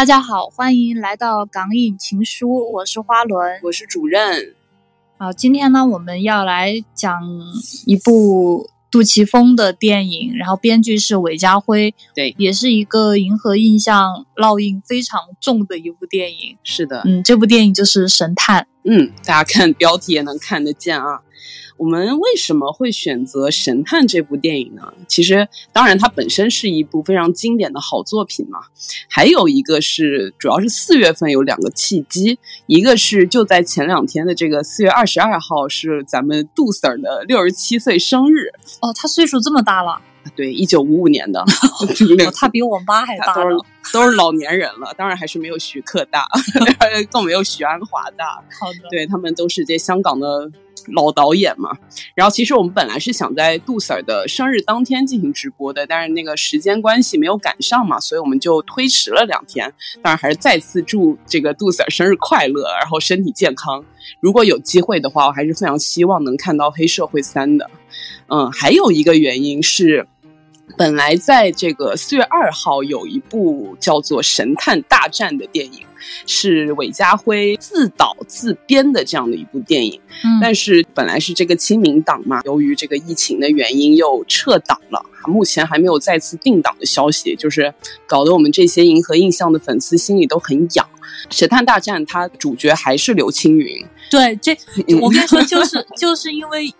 大家好，欢迎来到港影情书，我是花轮，我是主任。好，今天呢，我们要来讲一部杜琪峰的电影，然后编剧是韦家辉，对，也是一个银河印象烙印非常重的一部电影。是的，嗯，这部电影就是《神探》。嗯，大家看标题也能看得见啊。我们为什么会选择《神探》这部电影呢？其实，当然它本身是一部非常经典的好作品嘛。还有一个是，主要是四月份有两个契机，一个是就在前两天的这个四月二十二号是咱们杜 Sir 的六十七岁生日。哦，他岁数这么大了？对，一九五五年的。他比我妈还大。都是都是老年人了，当然还是没有徐克大，更没有许鞍华大。好的，对他们都是这香港的。老导演嘛，然后其实我们本来是想在杜 Sir 的生日当天进行直播的，但是那个时间关系没有赶上嘛，所以我们就推迟了两天。当然还是再次祝这个杜 Sir 生日快乐，然后身体健康。如果有机会的话，我还是非常希望能看到《黑社会三》的。嗯，还有一个原因是。本来在这个四月二号有一部叫做《神探大战》的电影，是韦家辉自导自编的这样的一部电影。嗯，但是本来是这个清明档嘛，由于这个疫情的原因又撤档了，目前还没有再次定档的消息，就是搞得我们这些银河印象的粉丝心里都很痒。《神探大战》它主角还是刘青云。对，这我跟你说，就是就是因为。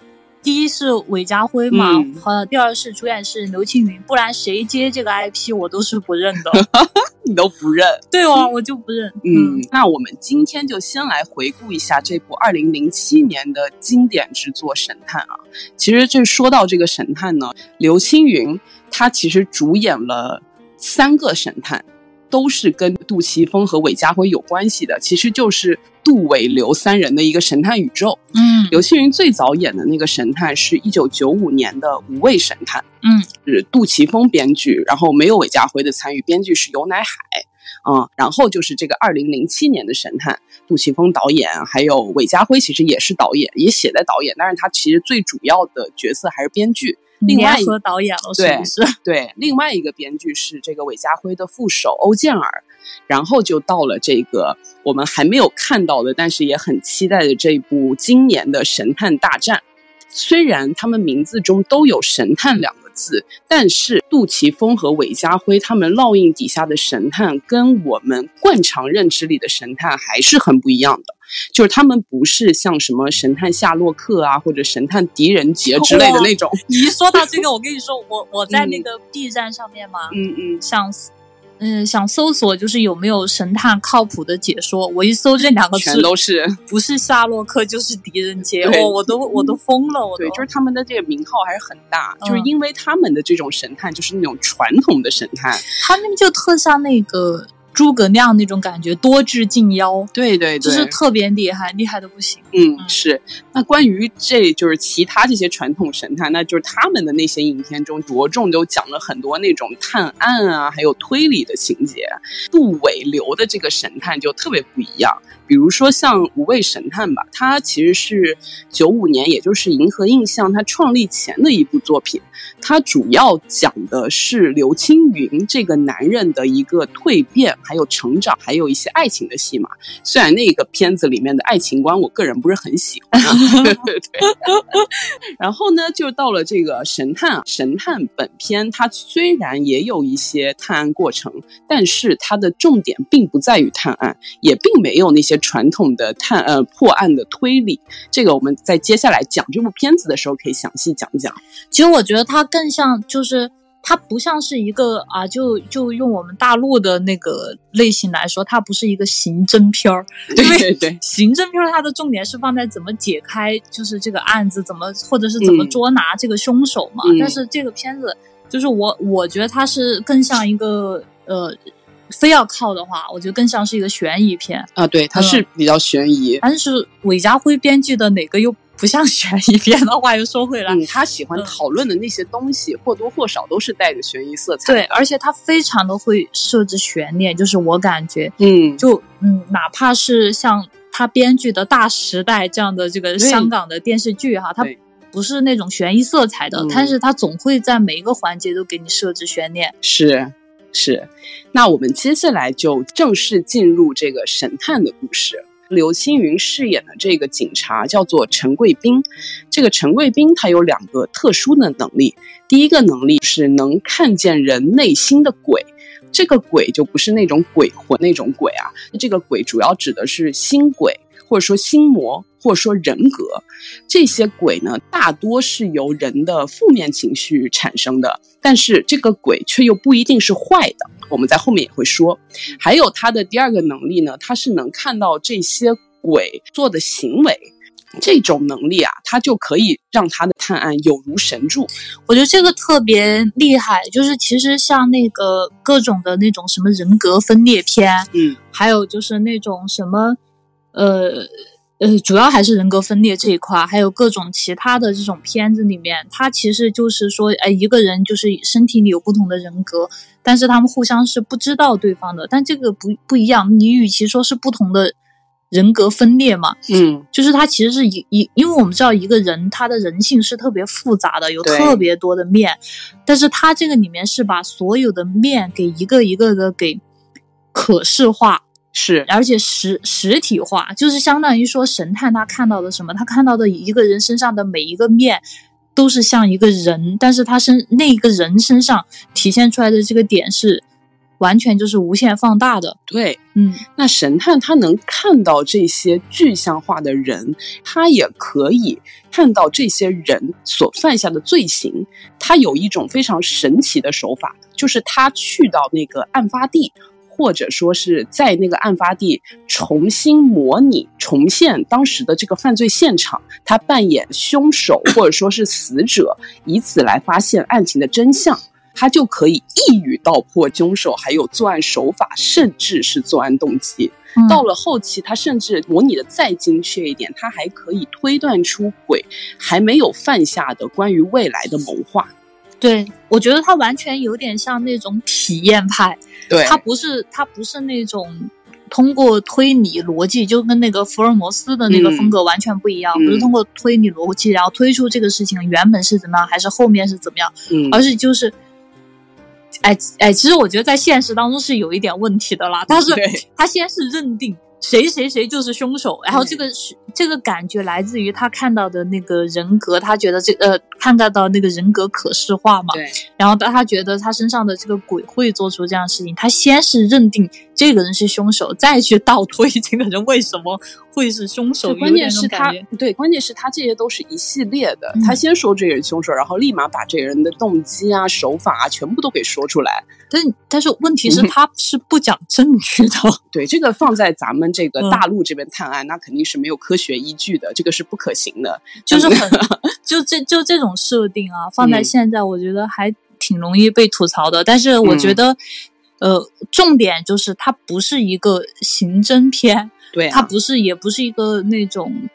第一是韦家辉嘛，和第二是主演是刘青云，不然谁接这个 IP 我都是不认的。你都不认？对哦，我就不认。嗯，那我们今天就先来回顾一下这部二零零七年的经典之作《神探》啊。其实这说到这个神探呢，刘青云他其实主演了三个神探。都是跟杜琪峰和韦家辉有关系的，其实就是杜韦刘三人的一个神探宇宙。嗯，刘青云最早演的那个神探是一九九五年的《五位神探》，嗯，是杜琪峰编剧，然后没有韦家辉的参与，编剧是尤乃海。嗯，然后就是这个二零零七年的神探，杜琪峰导演，还有韦家辉其实也是导演，也写在导演，但是他其实最主要的角色还是编剧。另外一个导演了，对，是，对，另外一个编剧是这个韦家辉的副手欧健儿，然后就到了这个我们还没有看到的，但是也很期待的这部今年的《神探大战》。虽然他们名字中都有“神探”两个字，但是杜琪峰和韦家辉他们烙印底下的神探，跟我们惯常认知里的神探还是很不一样的。就是他们不是像什么神探夏洛克啊，或者神探狄仁杰之类的那种。你一说到这个，我跟你说，我我在那个 B 站上面嘛，嗯嗯，想嗯想搜索就是有没有神探靠谱的解说，我一搜这两个字，全都是不是夏洛克就是狄仁杰，我我都 我都疯了，我对，就是他们的这个名号还是很大，就是因为他们的这种神探就是那种传统的神探，他们就特像那个。诸葛亮那种感觉，多智近妖，对对对，就是特别厉害，厉害的不行。嗯，是。那关于这就是其他这些传统神探，那就是他们的那些影片中着重都讲了很多那种探案啊，还有推理的情节。杜伟流的这个神探就特别不一样。比如说像《无畏神探》吧，它其实是九五年，也就是银河印象它创立前的一部作品。它主要讲的是刘青云这个男人的一个蜕变，还有成长，还有一些爱情的戏码。虽然那个片子里面的爱情观，我个人不是很喜欢。然后呢，就到了这个神探，神探本片它虽然也有一些探案过程，但是它的重点并不在于探案，也并没有那些。传统的探呃破案的推理，这个我们在接下来讲这部片子的时候可以详细讲讲。其实我觉得它更像，就是它不像是一个啊，就就用我们大陆的那个类型来说，它不是一个刑侦片儿。对对对，刑侦片儿它的重点是放在怎么解开，就是这个案子怎么或者是怎么捉拿这个凶手嘛。但是这个片子就是我我觉得它是更像一个呃。非要靠的话，我觉得更像是一个悬疑片啊。对，它是比较悬疑。但是韦家辉编剧的哪个又不像悬疑片的话，又说回来，他喜欢讨论的那些东西或多或少都是带着悬疑色彩。对，而且他非常的会设置悬念，就是我感觉，嗯，就嗯，哪怕是像他编剧的大时代这样的这个香港的电视剧哈，他不是那种悬疑色彩的，但是他总会在每一个环节都给你设置悬念。是。是，那我们接下来就正式进入这个神探的故事。刘青云饰演的这个警察叫做陈贵斌。这个陈贵斌他有两个特殊的能力，第一个能力是能看见人内心的鬼，这个鬼就不是那种鬼魂那种鬼啊，这个鬼主要指的是心鬼，或者说心魔，或者说人格。这些鬼呢，大多是由人的负面情绪产生的，但是这个鬼却又不一定是坏的。我们在后面也会说，还有他的第二个能力呢，他是能看到这些鬼做的行为，这种能力啊，他就可以让他的探案有如神助。我觉得这个特别厉害，就是其实像那个各种的那种什么人格分裂片，嗯，还有就是那种什么，呃。呃，主要还是人格分裂这一块，还有各种其他的这种片子里面，它其实就是说，哎，一个人就是身体里有不同的人格，但是他们互相是不知道对方的。但这个不不一样，你与其说是不同的人格分裂嘛，嗯，就是他其实是一一，因为我们知道一个人他的人性是特别复杂的，有特别多的面，但是他这个里面是把所有的面给一个一个的给可视化。是，而且实实体化，就是相当于说神探他看到的什么，他看到的一个人身上的每一个面，都是像一个人，但是他身那个人身上体现出来的这个点是完全就是无限放大的。对，嗯，那神探他能看到这些具象化的人，他也可以看到这些人所犯下的罪行。他有一种非常神奇的手法，就是他去到那个案发地。或者说是在那个案发地重新模拟、重现当时的这个犯罪现场，他扮演凶手或者说是死者，以此来发现案情的真相，他就可以一语道破凶手，还有作案手法，甚至是作案动机。到了后期，他甚至模拟的再精确一点，他还可以推断出鬼还没有犯下的关于未来的谋划。对，我觉得他完全有点像那种体验派，对他不是他不是那种通过推理逻辑，就跟那个福尔摩斯的那个风格完全不一样，不是通过推理逻辑然后推出这个事情原本是怎么样，还是后面是怎么样，嗯，而是就是，哎哎，其实我觉得在现实当中是有一点问题的啦，但是他先是认定。谁谁谁就是凶手，然后这个是这个感觉来自于他看到的那个人格，他觉得这呃看到到那个人格可视化嘛，对，然后他他觉得他身上的这个鬼会做出这样的事情，他先是认定这个人是凶手，再去倒推这个人为什么会是凶手。关键是他对，关键是他这些都是一系列的，他先说这个人凶手，然后立马把这个人的动机啊、手法啊全部都给说出来。但但是问题是他是不讲证据的，对这个放在咱们这个大陆这边探案，那肯定是没有科学依据的，这个是不可行的。就是很就这就这种设定啊，放在现在我觉得还挺容易被吐槽的。但是我觉得，呃，重点就是它不是一个刑侦片，对，它不是也不是一个那种。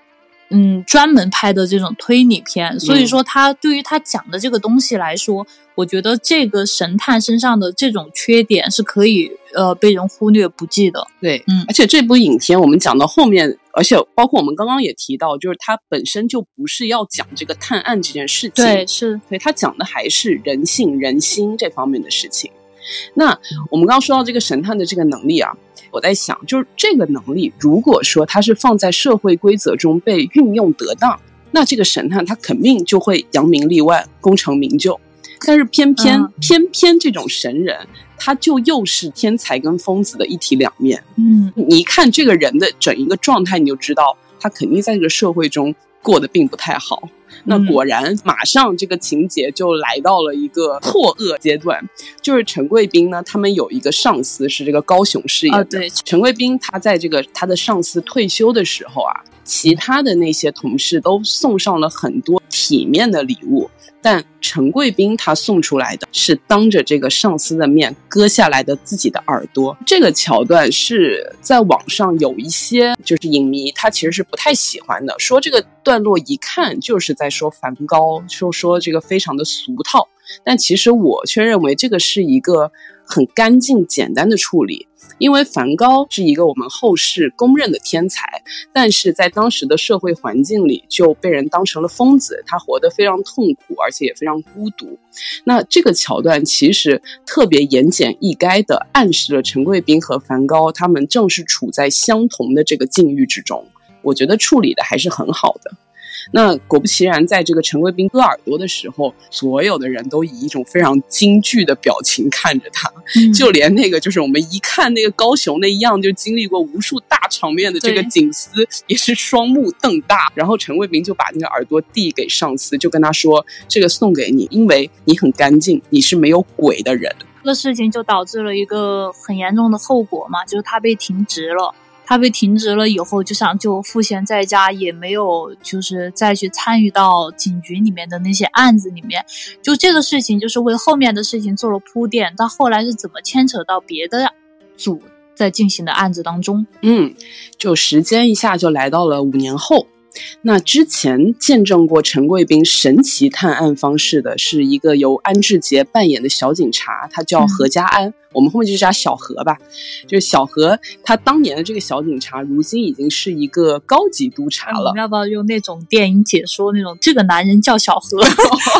嗯，专门拍的这种推理片，所以说他对于他讲的这个东西来说，我觉得这个神探身上的这种缺点是可以呃被人忽略不计的。对，嗯，而且这部影片我们讲到后面，而且包括我们刚刚也提到，就是它本身就不是要讲这个探案这件事情，对，是，对，他讲的还是人性、人心这方面的事情。那我们刚刚说到这个神探的这个能力啊。我在想，就是这个能力，如果说它是放在社会规则中被运用得当，那这个神探他肯定就会扬名立万、功成名就。但是偏偏偏偏这种神人，他就又是天才跟疯子的一体两面。嗯，你一看这个人的整一个状态，你就知道他肯定在这个社会中过得并不太好。那果然，马上这个情节就来到了一个破恶阶段。就是陈贵斌呢，他们有一个上司是这个高雄饰演的。对，陈贵斌他在这个他的上司退休的时候啊，其他的那些同事都送上了很多体面的礼物。但陈贵宾他送出来的是当着这个上司的面割下来的自己的耳朵，这个桥段是在网上有一些就是影迷他其实是不太喜欢的，说这个段落一看就是在说梵高，说说这个非常的俗套。但其实我却认为这个是一个很干净简单的处理。因为梵高是一个我们后世公认的天才，但是在当时的社会环境里就被人当成了疯子，他活得非常痛苦，而且也非常孤独。那这个桥段其实特别言简意赅的暗示了陈贵宾和梵高他们正是处在相同的这个境遇之中。我觉得处理的还是很好的。那果不其然，在这个陈贵宾割耳朵的时候，所有的人都以一种非常惊惧的表情看着他，就连那个就是我们一看那个高雄那一样，就经历过无数大场面的这个警司，也是双目瞪大。然后陈贵宾就把那个耳朵递给上司，就跟他说：“这个送给你，因为你很干净，你是没有鬼的人。”这个事情就导致了一个很严重的后果嘛，就是他被停职了。他被停职了以后，就想就赋闲在家，也没有就是再去参与到警局里面的那些案子里面。就这个事情，就是为后面的事情做了铺垫。到后来是怎么牵扯到别的组在进行的案子当中？嗯，就时间一下就来到了五年后。那之前见证过陈贵宾神奇探案方式的是一个由安志杰扮演的小警察，他叫何家安。我们后面就叫小何吧，就是小何，他当年的这个小警察，如今已经是一个高级督察了。我们要不要用那种电影解说那种？这个男人叫小何，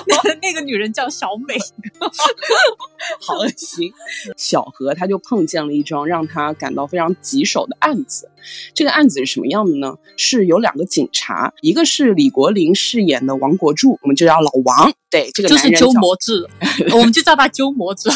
那 个那个女人叫小美。好恶心！小何他就碰见了一桩让他感到非常棘手的案子。这个案子是什么样的呢？是有两个警察，一个是李国林饰演的王国柱，我们就叫老王。对，这个就是鸠摩智，我们就叫他鸠摩智。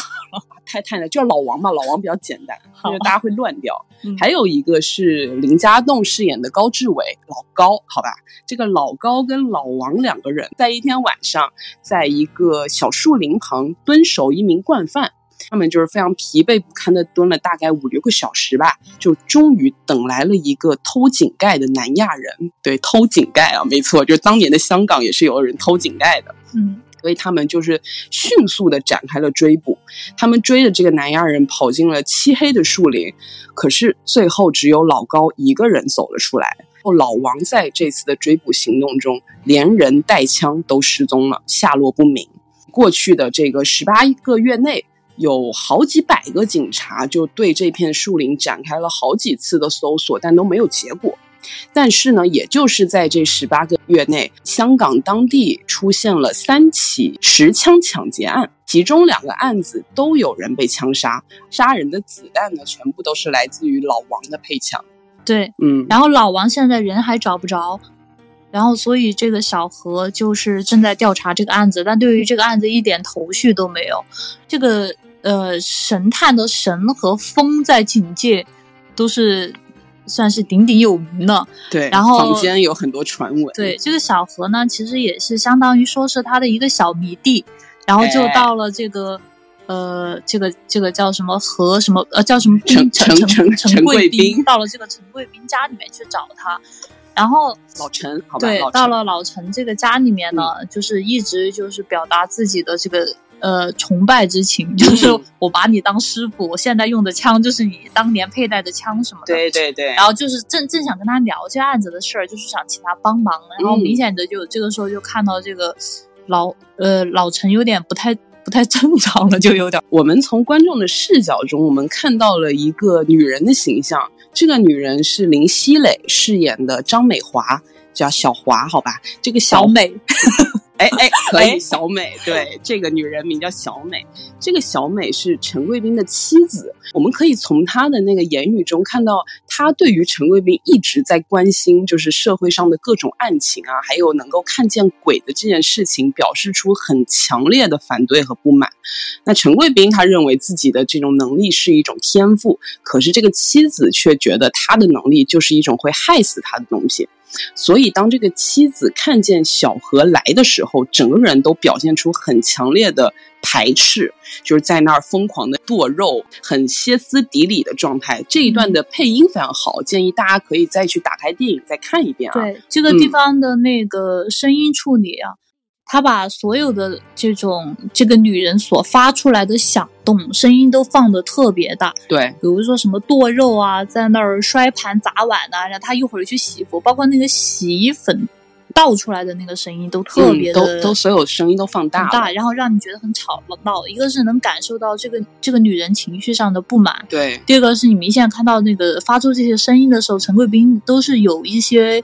太太呢，叫老王嘛，老王比较简单，因为大家会乱掉。还有一个是林家栋饰演的高志伟，老高，好吧。这个老高跟老王两个人在一天晚上，在一个小树林旁蹲守一名惯犯，他们就是非常疲惫不堪的蹲了大概五六个小时吧，就终于等来了一个偷井盖的南亚人。对，偷井盖啊，没错，就是当年的香港也是有人偷井盖的。嗯。所以他们就是迅速的展开了追捕，他们追着这个南亚人跑进了漆黑的树林，可是最后只有老高一个人走了出来。后老王在这次的追捕行动中，连人带枪都失踪了，下落不明。过去的这个十八个月内，有好几百个警察就对这片树林展开了好几次的搜索，但都没有结果。但是呢，也就是在这十八个月内，香港当地出现了三起持枪抢劫案，其中两个案子都有人被枪杀，杀人的子弹呢，全部都是来自于老王的配枪。对，嗯，然后老王现在人还找不着，然后所以这个小何就是正在调查这个案子，但对于这个案子一点头绪都没有。这个呃，神探的神和风在警界都是。算是鼎鼎有名的，对。然后坊间有很多传闻。对，这个小何呢，其实也是相当于说是他的一个小迷弟，然后就到了这个，呃，这个这个叫什么何什么呃叫什么陈陈陈陈贵宾，到了这个陈贵宾家里面去找他，然后老陈，好吧，对，到了老陈这个家里面呢，就是一直就是表达自己的这个。呃，崇拜之情就是我把你当师傅，我现在用的枪就是你当年佩戴的枪什么的。对对对。然后就是正正想跟他聊这案子的事儿，就是想请他帮忙。然后明显的就这个时候就看到这个老呃老陈有点不太不太正常了，就有点。我们从观众的视角中，我们看到了一个女人的形象。这个女人是林熙蕾饰演的张美华，叫小华，好吧？这个小美。哎哎，可以，小美，对，这个女人名叫小美。这个小美是陈贵宾的妻子。我们可以从她的那个言语中看到，她对于陈贵宾一直在关心，就是社会上的各种案情啊，还有能够看见鬼的这件事情，表示出很强烈的反对和不满。那陈贵宾他认为自己的这种能力是一种天赋，可是这个妻子却觉得他的能力就是一种会害死他的东西。所以，当这个妻子看见小何来的时候，整个人都表现出很强烈的排斥，就是在那儿疯狂的剁肉，很歇斯底里的状态。这一段的配音非常好，建议大家可以再去打开电影再看一遍啊。对，这个地方的那个声音处理啊。他把所有的这种这个女人所发出来的响动声音都放的特别大，对，比如说什么剁肉啊，在那儿摔盘砸碗呐，然后他一会儿去洗衣服，包括那个洗衣粉倒出来的那个声音都特别的，都都所有声音都放大大，然后让你觉得很吵闹。一个是能感受到这个这个女人情绪上的不满，对；第二个是你明显看到那个发出这些声音的时候，陈贵宾都是有一些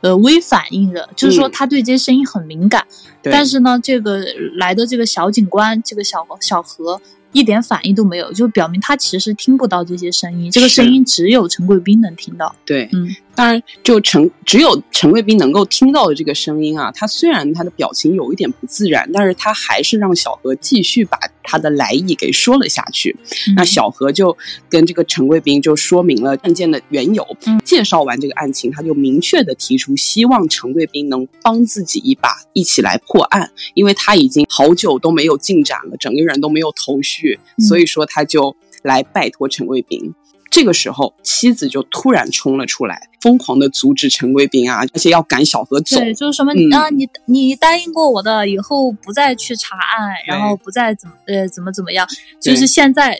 呃微反应的，就是说他对这些声音很敏感。但是呢，这个来的这个小警官，这个小小何。一点反应都没有，就表明他其实听不到这些声音。这个声音只有陈贵宾能听到。对，嗯，当然，就陈只有陈贵斌能够听到的这个声音啊。他虽然他的表情有一点不自然，但是他还是让小何继续把他的来意给说了下去。那小何就跟这个陈贵斌就说明了案件的缘由，介绍完这个案情，他就明确的提出希望陈贵斌能帮自己一把，一起来破案，因为他已经好久都没有进展了，整个人都没有头绪。所以说，他就来拜托陈贵宾。这个时候，妻子就突然冲了出来，疯狂的阻止陈贵宾啊，而且要赶小何走。对，就是什么啊，你你答应过我的，以后不再去查案，然后不再怎么呃怎么怎么样，就是现在。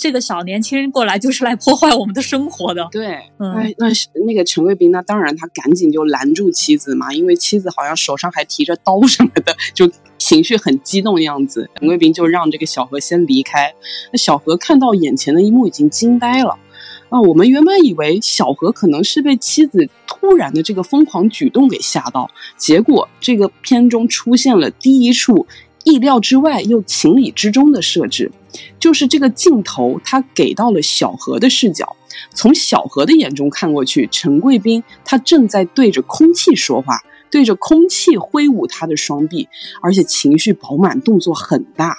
这个小年轻人过来就是来破坏我们的生活的。对，嗯，那是那个陈贵宾，那当然他赶紧就拦住妻子嘛，因为妻子好像手上还提着刀什么的，就情绪很激动的样子。陈贵宾就让这个小何先离开。那小何看到眼前的一幕已经惊呆了啊！我们原本以为小何可能是被妻子突然的这个疯狂举动给吓到，结果这个片中出现了第一处。意料之外又情理之中的设置，就是这个镜头，他给到了小何的视角。从小何的眼中看过去，陈贵宾他正在对着空气说话，对着空气挥舞他的双臂，而且情绪饱满，动作很大。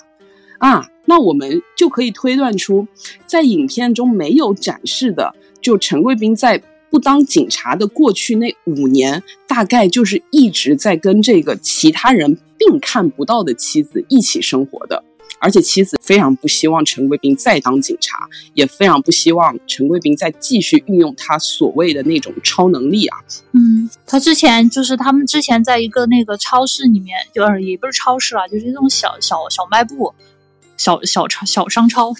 啊，那我们就可以推断出，在影片中没有展示的，就陈贵宾在。不当警察的过去那五年，大概就是一直在跟这个其他人并看不到的妻子一起生活的，而且妻子非常不希望陈贵宾再当警察，也非常不希望陈贵宾再继续运用他所谓的那种超能力啊。嗯，他之前就是他们之前在一个那个超市里面，就是也不是超市啊，就是那种小小小卖部。小小超小商超，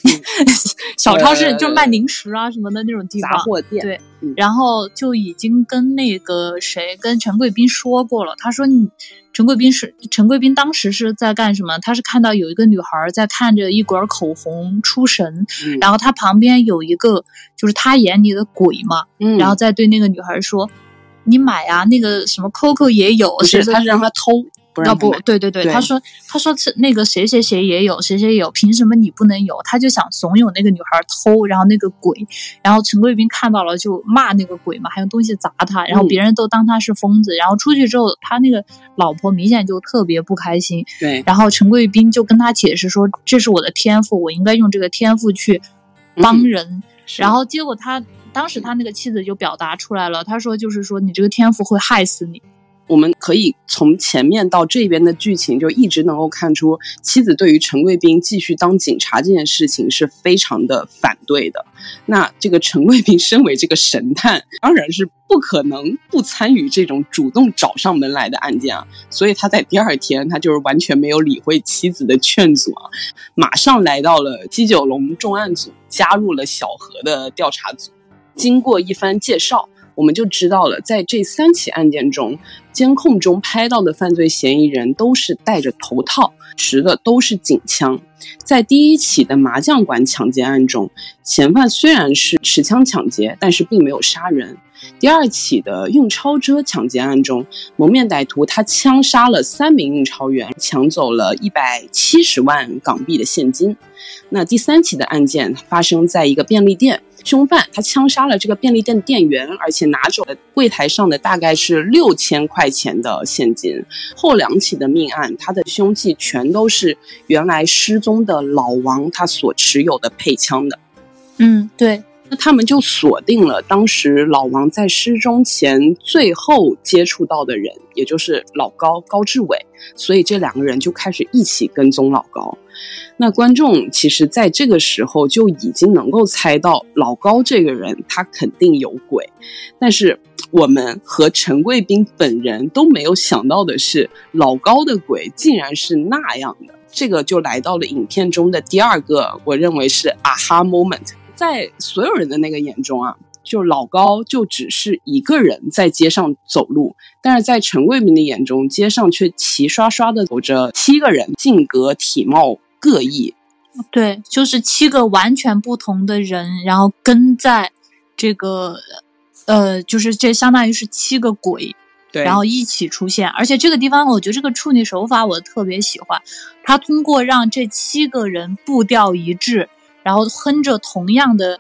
小超市就卖零食啊什么的那种地方，杂货店。对，然后就已经跟那个谁，跟陈贵宾说过了。他说：“你陈贵宾是陈贵宾，当时是在干什么？他是看到有一个女孩在看着一管口红出神，然后他旁边有一个就是他眼里的鬼嘛，然后再对那个女孩说：‘你买啊，那个什么 Coco 也有。’是，他是让他偷。”要不对对对，他说他说是那个谁谁谁也有谁谁有，凭什么你不能有？他就想怂恿那个女孩偷，然后那个鬼，然后陈贵宾看到了就骂那个鬼嘛，还用东西砸他，然后别人都当他是疯子，然后出去之后，他那个老婆明显就特别不开心。对，然后陈贵宾就跟他解释说，这是我的天赋，我应该用这个天赋去帮人。然后结果他当时他那个妻子就表达出来了，他说就是说你这个天赋会害死你。我们可以从前面到这边的剧情，就一直能够看出，妻子对于陈贵宾继续当警察这件事情是非常的反对的。那这个陈贵宾身为这个神探，当然是不可能不参与这种主动找上门来的案件啊。所以他在第二天，他就是完全没有理会妻子的劝阻啊，马上来到了鸡九龙重案组，加入了小何的调查组。经过一番介绍。我们就知道了，在这三起案件中，监控中拍到的犯罪嫌疑人都是戴着头套，持的都是警枪。在第一起的麻将馆抢劫案中，嫌犯虽然是持枪抢劫，但是并没有杀人。第二起的运钞车抢劫案中，蒙面歹徒他枪杀了三名运钞员，抢走了一百七十万港币的现金。那第三起的案件发生在一个便利店。凶犯他枪杀了这个便利店店员，而且拿走了柜台上的大概是六千块钱的现金。后两起的命案，他的凶器全都是原来失踪的老王他所持有的配枪的。嗯，对。那他们就锁定了当时老王在失踪前最后接触到的人，也就是老高高志伟。所以这两个人就开始一起跟踪老高。那观众其实在这个时候就已经能够猜到老高这个人他肯定有鬼，但是我们和陈贵宾本人都没有想到的是，老高的鬼竟然是那样的。这个就来到了影片中的第二个，我认为是啊哈 moment。在所有人的那个眼中啊，就老高就只是一个人在街上走路，但是在陈贵宾的眼中，街上却齐刷刷的走着七个人，性格体貌各异。对，就是七个完全不同的人，然后跟在这个，呃，就是这相当于是七个鬼，对，然后一起出现。而且这个地方，我觉得这个处理手法我特别喜欢，他通过让这七个人步调一致，然后哼着同样的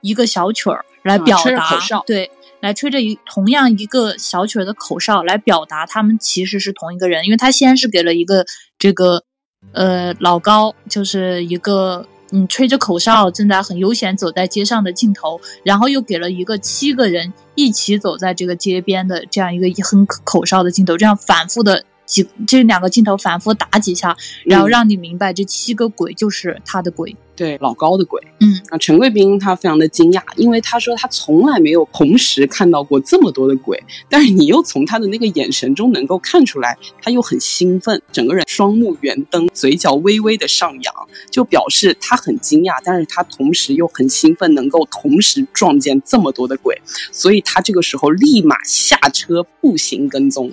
一个小曲儿来表达，对，来吹着一同样一个小曲儿的口哨来表达他们其实是同一个人，因为他先是给了一个这个。呃，老高就是一个嗯，吹着口哨，正在很悠闲走在街上的镜头，然后又给了一个七个人一起走在这个街边的这样一个一哼口哨的镜头，这样反复的几这两个镜头反复打几下，然后让你明白这七个鬼就是他的鬼。对老高的鬼，嗯。啊，陈贵宾他非常的惊讶，因为他说他从来没有同时看到过这么多的鬼，但是你又从他的那个眼神中能够看出来，他又很兴奋，整个人双目圆瞪，嘴角微微的上扬，就表示他很惊讶，但是他同时又很兴奋，能够同时撞见这么多的鬼，所以他这个时候立马下车步行跟踪。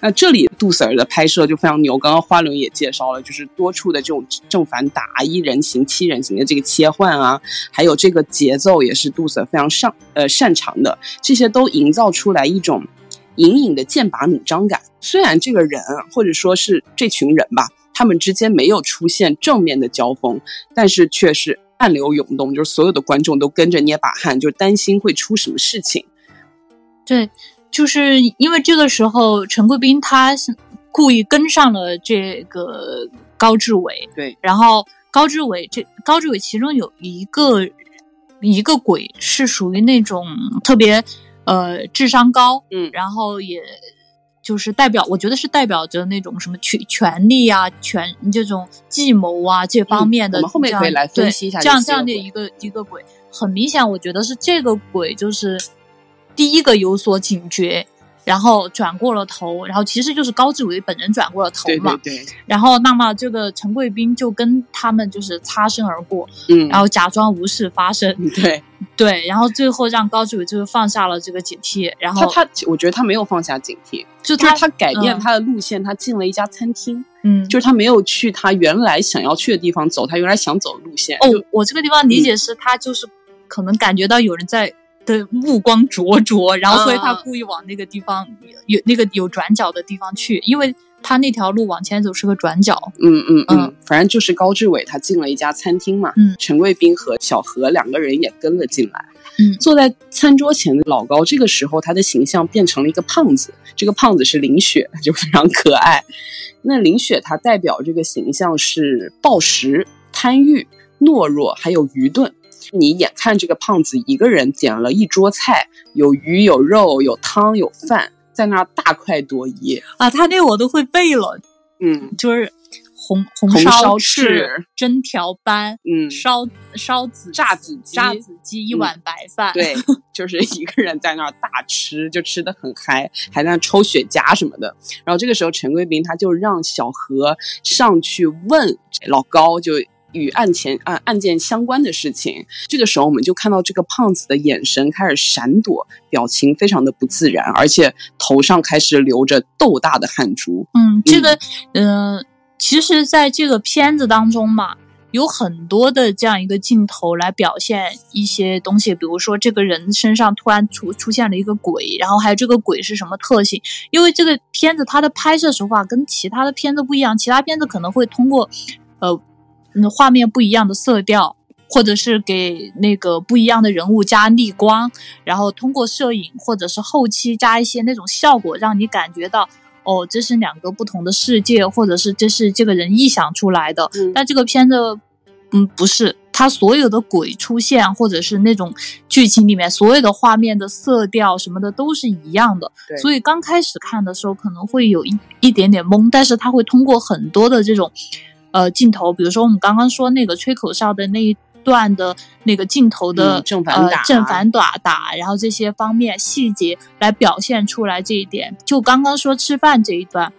那这里杜 Sir 的拍摄就非常牛，刚刚花轮也介绍了，就是多处的这种正反打、一人行、七人行的这个切换啊，还有这个节奏也是杜 Sir 非常擅呃擅长的，这些都营造出来一种隐隐的剑拔弩张感。虽然这个人或者说是这群人吧，他们之间没有出现正面的交锋，但是却是暗流涌动，就是所有的观众都跟着捏把汗，就担心会出什么事情。对。就是因为这个时候，陈贵宾他故意跟上了这个高志伟，对，然后高志伟这高志伟其中有一个一个鬼是属于那种特别呃智商高，嗯，然后也就是代表，我觉得是代表着那种什么权权力啊、权这种计谋啊这方面的。我们后面可以来分析一下这样这样的一个一个鬼，很明显，我觉得是这个鬼就是。第一个有所警觉，然后转过了头，然后其实就是高志伟本人转过了头嘛。对对对。然后，那么这个陈贵宾就跟他们就是擦身而过，嗯，然后假装无事发生。对对，然后最后让高志伟就是放下了这个警惕。然后他他，我觉得他没有放下警惕，就他他改变他的路线，他进了一家餐厅。嗯，就是他没有去他原来想要去的地方走，他原来想走的路线。哦，我这个地方理解是他就是可能感觉到有人在。的目光灼灼，然后所以他故意往那个地方有那个有转角的地方去，因为他那条路往前走是个转角。嗯嗯嗯，反正就是高志伟他进了一家餐厅嘛，嗯，陈贵宾和小何两个人也跟了进来。嗯，坐在餐桌前的老高，这个时候他的形象变成了一个胖子，这个胖子是林雪，就非常可爱。那林雪她代表这个形象是暴食、贪欲、懦弱，还有愚钝。你眼看这个胖子一个人点了一桌菜，有鱼有肉有汤有饭，在那儿大快朵颐啊！他那我都会背了，嗯，就是红红烧翅、蒸条斑，嗯，烧烧子炸子鸡、炸子鸡一碗白饭，对，就是一个人在那儿大吃，就吃的很嗨，还在那抽雪茄什么的。然后这个时候，陈贵宾他就让小何上去问老高，就。与案前案案件相关的事情，这个时候我们就看到这个胖子的眼神开始闪躲，表情非常的不自然，而且头上开始流着豆大的汗珠。嗯，这个，嗯，其实在这个片子当中嘛，有很多的这样一个镜头来表现一些东西，比如说这个人身上突然出出现了一个鬼，然后还有这个鬼是什么特性？因为这个片子它的拍摄手法跟其他的片子不一样，其他片子可能会通过，呃。嗯，画面不一样的色调，或者是给那个不一样的人物加逆光，然后通过摄影或者是后期加一些那种效果，让你感觉到哦，这是两个不同的世界，或者是这是这个人臆想出来的。但这个片子，嗯，不是，它所有的鬼出现，或者是那种剧情里面所有的画面的色调什么的都是一样的。所以刚开始看的时候可能会有一一点点懵，但是它会通过很多的这种。呃，镜头，比如说我们刚刚说那个吹口哨的那一段的那个镜头的正反打，正反打打，然后这些方面细节来表现出来这一点。就刚刚说吃饭这一段，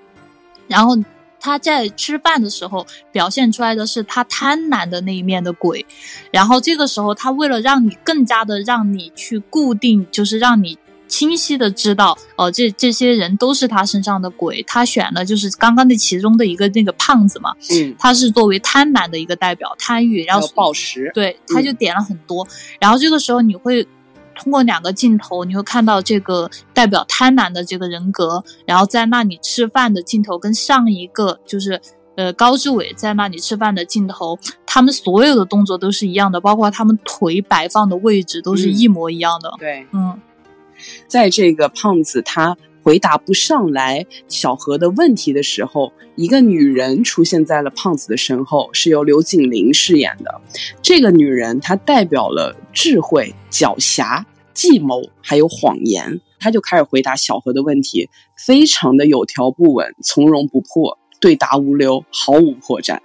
然后他在吃饭的时候表现出来的是他贪婪的那一面的鬼，然后这个时候他为了让你更加的让你去固定，就是让你清晰的知道，哦，这这些人都是他身上的鬼，他选了就是刚刚那其中的一个那个胖子嘛，嗯，他是作为贪婪的一个代表，贪欲，然后暴食，对，他就点了很多，然后这个时候你会。通过两个镜头，你会看到这个代表贪婪的这个人格，然后在那里吃饭的镜头跟上一个就是呃高志伟在那里吃饭的镜头，他们所有的动作都是一样的，包括他们腿摆放的位置都是一模一样的。对，嗯，在这个胖子他。回答不上来小何的问题的时候，一个女人出现在了胖子的身后，是由刘锦玲饰演的。这个女人她代表了智慧、狡黠、计谋，还有谎言。她就开始回答小何的问题，非常的有条不紊、从容不迫，对答无留，毫无破绽。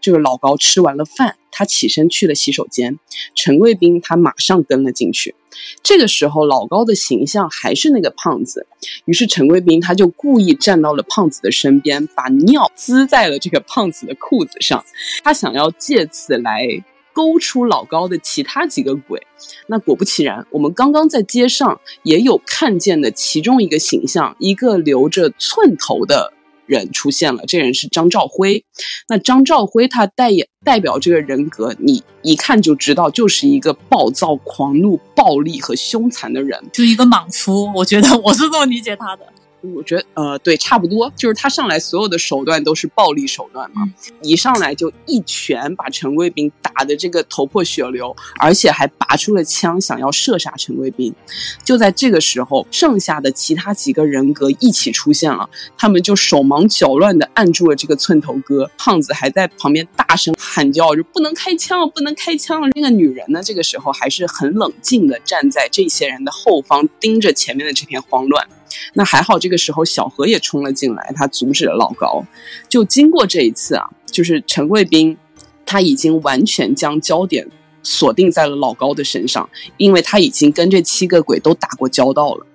这个老高吃完了饭，他起身去了洗手间。陈贵宾他马上跟了进去。这个时候，老高的形象还是那个胖子。于是陈贵宾他就故意站到了胖子的身边，把尿滋在了这个胖子的裤子上。他想要借此来勾出老高的其他几个鬼。那果不其然，我们刚刚在街上也有看见的其中一个形象，一个留着寸头的。人出现了，这人是张兆辉。那张兆辉他代言代表这个人格，你一看就知道，就是一个暴躁、狂怒、暴力和凶残的人，就一个莽夫。我觉得我是这么理解他的。我觉得呃，对，差不多，就是他上来所有的手段都是暴力手段嘛，一上来就一拳把陈贵宾打的这个头破血流，而且还拔出了枪想要射杀陈贵宾。就在这个时候，剩下的其他几个人格一起出现了，他们就手忙脚乱的按住了这个寸头哥，胖子还在旁边大声喊叫，就不能开枪，不能开枪。那个女人呢，这个时候还是很冷静的站在这些人的后方，盯着前面的这片慌乱。那还好，这个时候小何也冲了进来，他阻止了老高。就经过这一次啊，就是陈贵宾，他已经完全将焦点锁定在了老高的身上，因为他已经跟这七个鬼都打过交道了。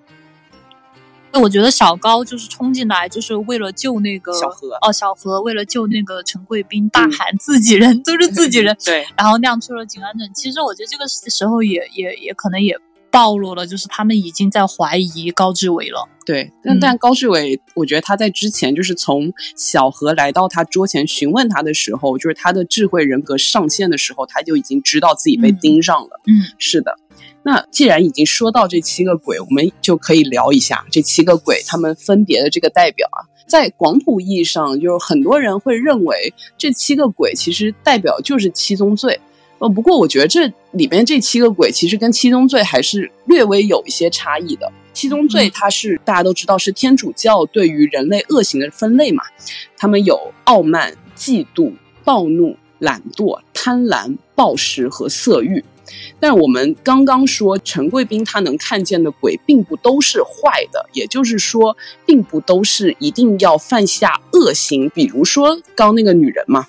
那我觉得小高就是冲进来，就是为了救那个小何哦，小何为了救那个陈贵宾，大喊自己人 都是自己人，对，然后亮出了警安证。其实我觉得这个时候也也也可能也。暴露了，就是他们已经在怀疑高志伟了。对，但但高志伟，我觉得他在之前就是从小何来到他桌前询问他的时候，就是他的智慧人格上线的时候，他就已经知道自己被盯上了。嗯，是的。那既然已经说到这七个鬼，我们就可以聊一下这七个鬼他们分别的这个代表啊。在广谱意义上，就是很多人会认为这七个鬼其实代表就是七宗罪。呃，不过我觉得这里面这七个鬼其实跟七宗罪还是略微有一些差异的。七宗罪它是大家都知道是天主教对于人类恶行的分类嘛，他们有傲慢、嫉妒、暴怒、懒惰、贪婪、暴食和色欲。但我们刚刚说陈贵宾他能看见的鬼并不都是坏的，也就是说，并不都是一定要犯下恶行。比如说刚那个女人嘛，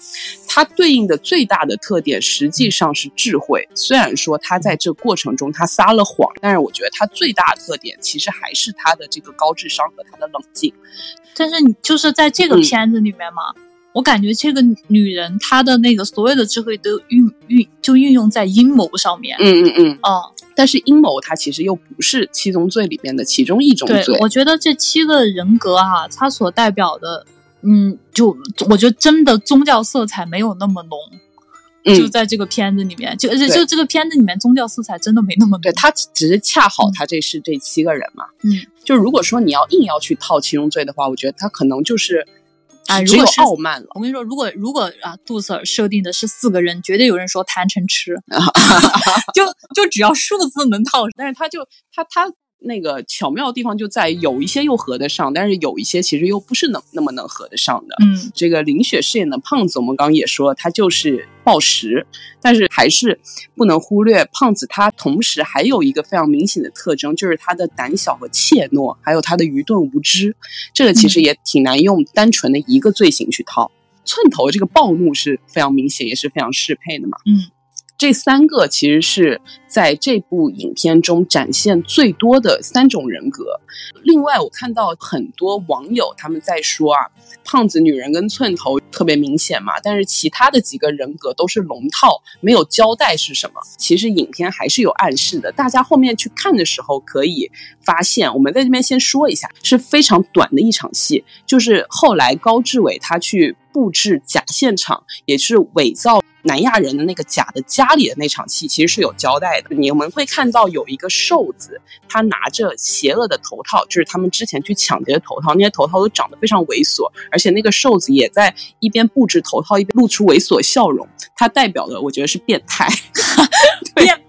她对应的最大的特点实际上是智慧。虽然说她在这过程中她撒了谎，但是我觉得她最大的特点其实还是她的这个高智商和她的冷静。但是你就是在这个片子里面嘛。我感觉这个女人她的那个所有的智慧都运运就运用在阴谋上面。嗯嗯嗯。哦，但是阴谋它其实又不是七宗罪里面的其中一种罪。对，我觉得这七个人格哈，它所代表的，嗯，就我觉得真的宗教色彩没有那么浓。嗯。就在这个片子里面，就就就这个片子里面宗教色彩真的没那么对，他只是恰好他这是这七个人嘛。嗯。就如果说你要硬要去套七宗罪的话，我觉得他可能就是。啊，如果傲慢了，我跟你说，如果如果啊，杜 Sir 设定的是四个人，绝对有人说贪嗔痴，就就只要数字能套，但是他就他他。那个巧妙的地方就在于有一些又合得上，但是有一些其实又不是能那么能合得上的。嗯，这个林雪饰演的胖子，我们刚刚也说他就是暴食，但是还是不能忽略胖子他同时还有一个非常明显的特征，就是他的胆小和怯懦，还有他的愚钝无知。这个其实也挺难用单纯的一个罪行去套。寸头这个暴怒是非常明显，也是非常适配的嘛。嗯。这三个其实是在这部影片中展现最多的三种人格。另外，我看到很多网友他们在说啊，胖子女人跟寸头特别明显嘛，但是其他的几个人格都是龙套，没有交代是什么。其实影片还是有暗示的，大家后面去看的时候可以发现。我们在这边先说一下，是非常短的一场戏，就是后来高志伟他去布置假现场，也是伪造。南亚人的那个假的家里的那场戏，其实是有交代的。你们会看到有一个瘦子，他拿着邪恶的头套，就是他们之前去抢劫的头套，那些头套都长得非常猥琐，而且那个瘦子也在一边布置头套，一边露出猥琐笑容。他代表的，我觉得是变态，变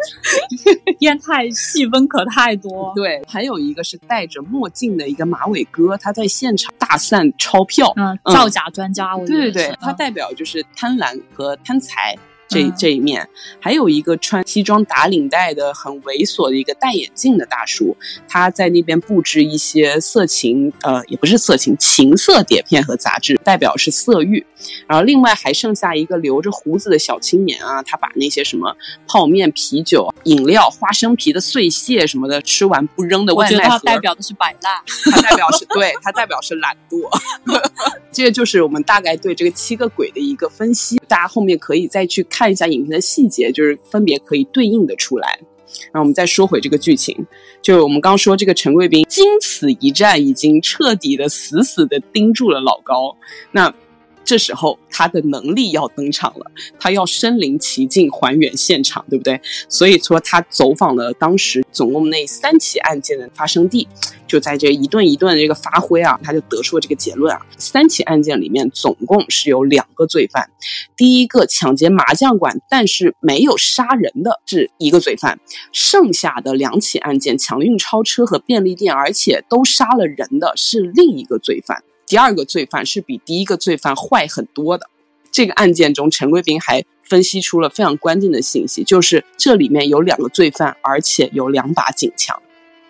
变态细分可太多。对，还有一个是戴着墨镜的一个马尾哥，他在现场大散钞票，嗯，造假专家。我对对对，它代表就是贪婪和贪财。这这一面，还有一个穿西装打领带的很猥琐的一个戴眼镜的大叔，他在那边布置一些色情，呃，也不是色情，情色碟片和杂志，代表是色欲。然后另外还剩下一个留着胡子的小青年啊，他把那些什么泡面、啤酒、饮料、花生皮的碎屑什么的吃完不扔的外卖盒，代表的是摆烂，他代表是对他代表是懒惰。这就是我们大概对这个七个鬼的一个分析，大家后面可以再去看看一下影片的细节，就是分别可以对应的出来。然后我们再说回这个剧情，就是我们刚说这个陈贵宾经此一战，已经彻底的死死的盯住了老高。那这时候他的能力要登场了，他要身临其境还原现场，对不对？所以说他走访了当时总共那三起案件的发生地，就在这一顿一顿的这个发挥啊，他就得出了这个结论啊：三起案件里面总共是有两个罪犯，第一个抢劫麻将馆但是没有杀人的是一个罪犯，剩下的两起案件抢运钞车和便利店而且都杀了人的是另一个罪犯。第二个罪犯是比第一个罪犯坏很多的。这个案件中，陈贵斌还分析出了非常关键的信息，就是这里面有两个罪犯，而且有两把警枪，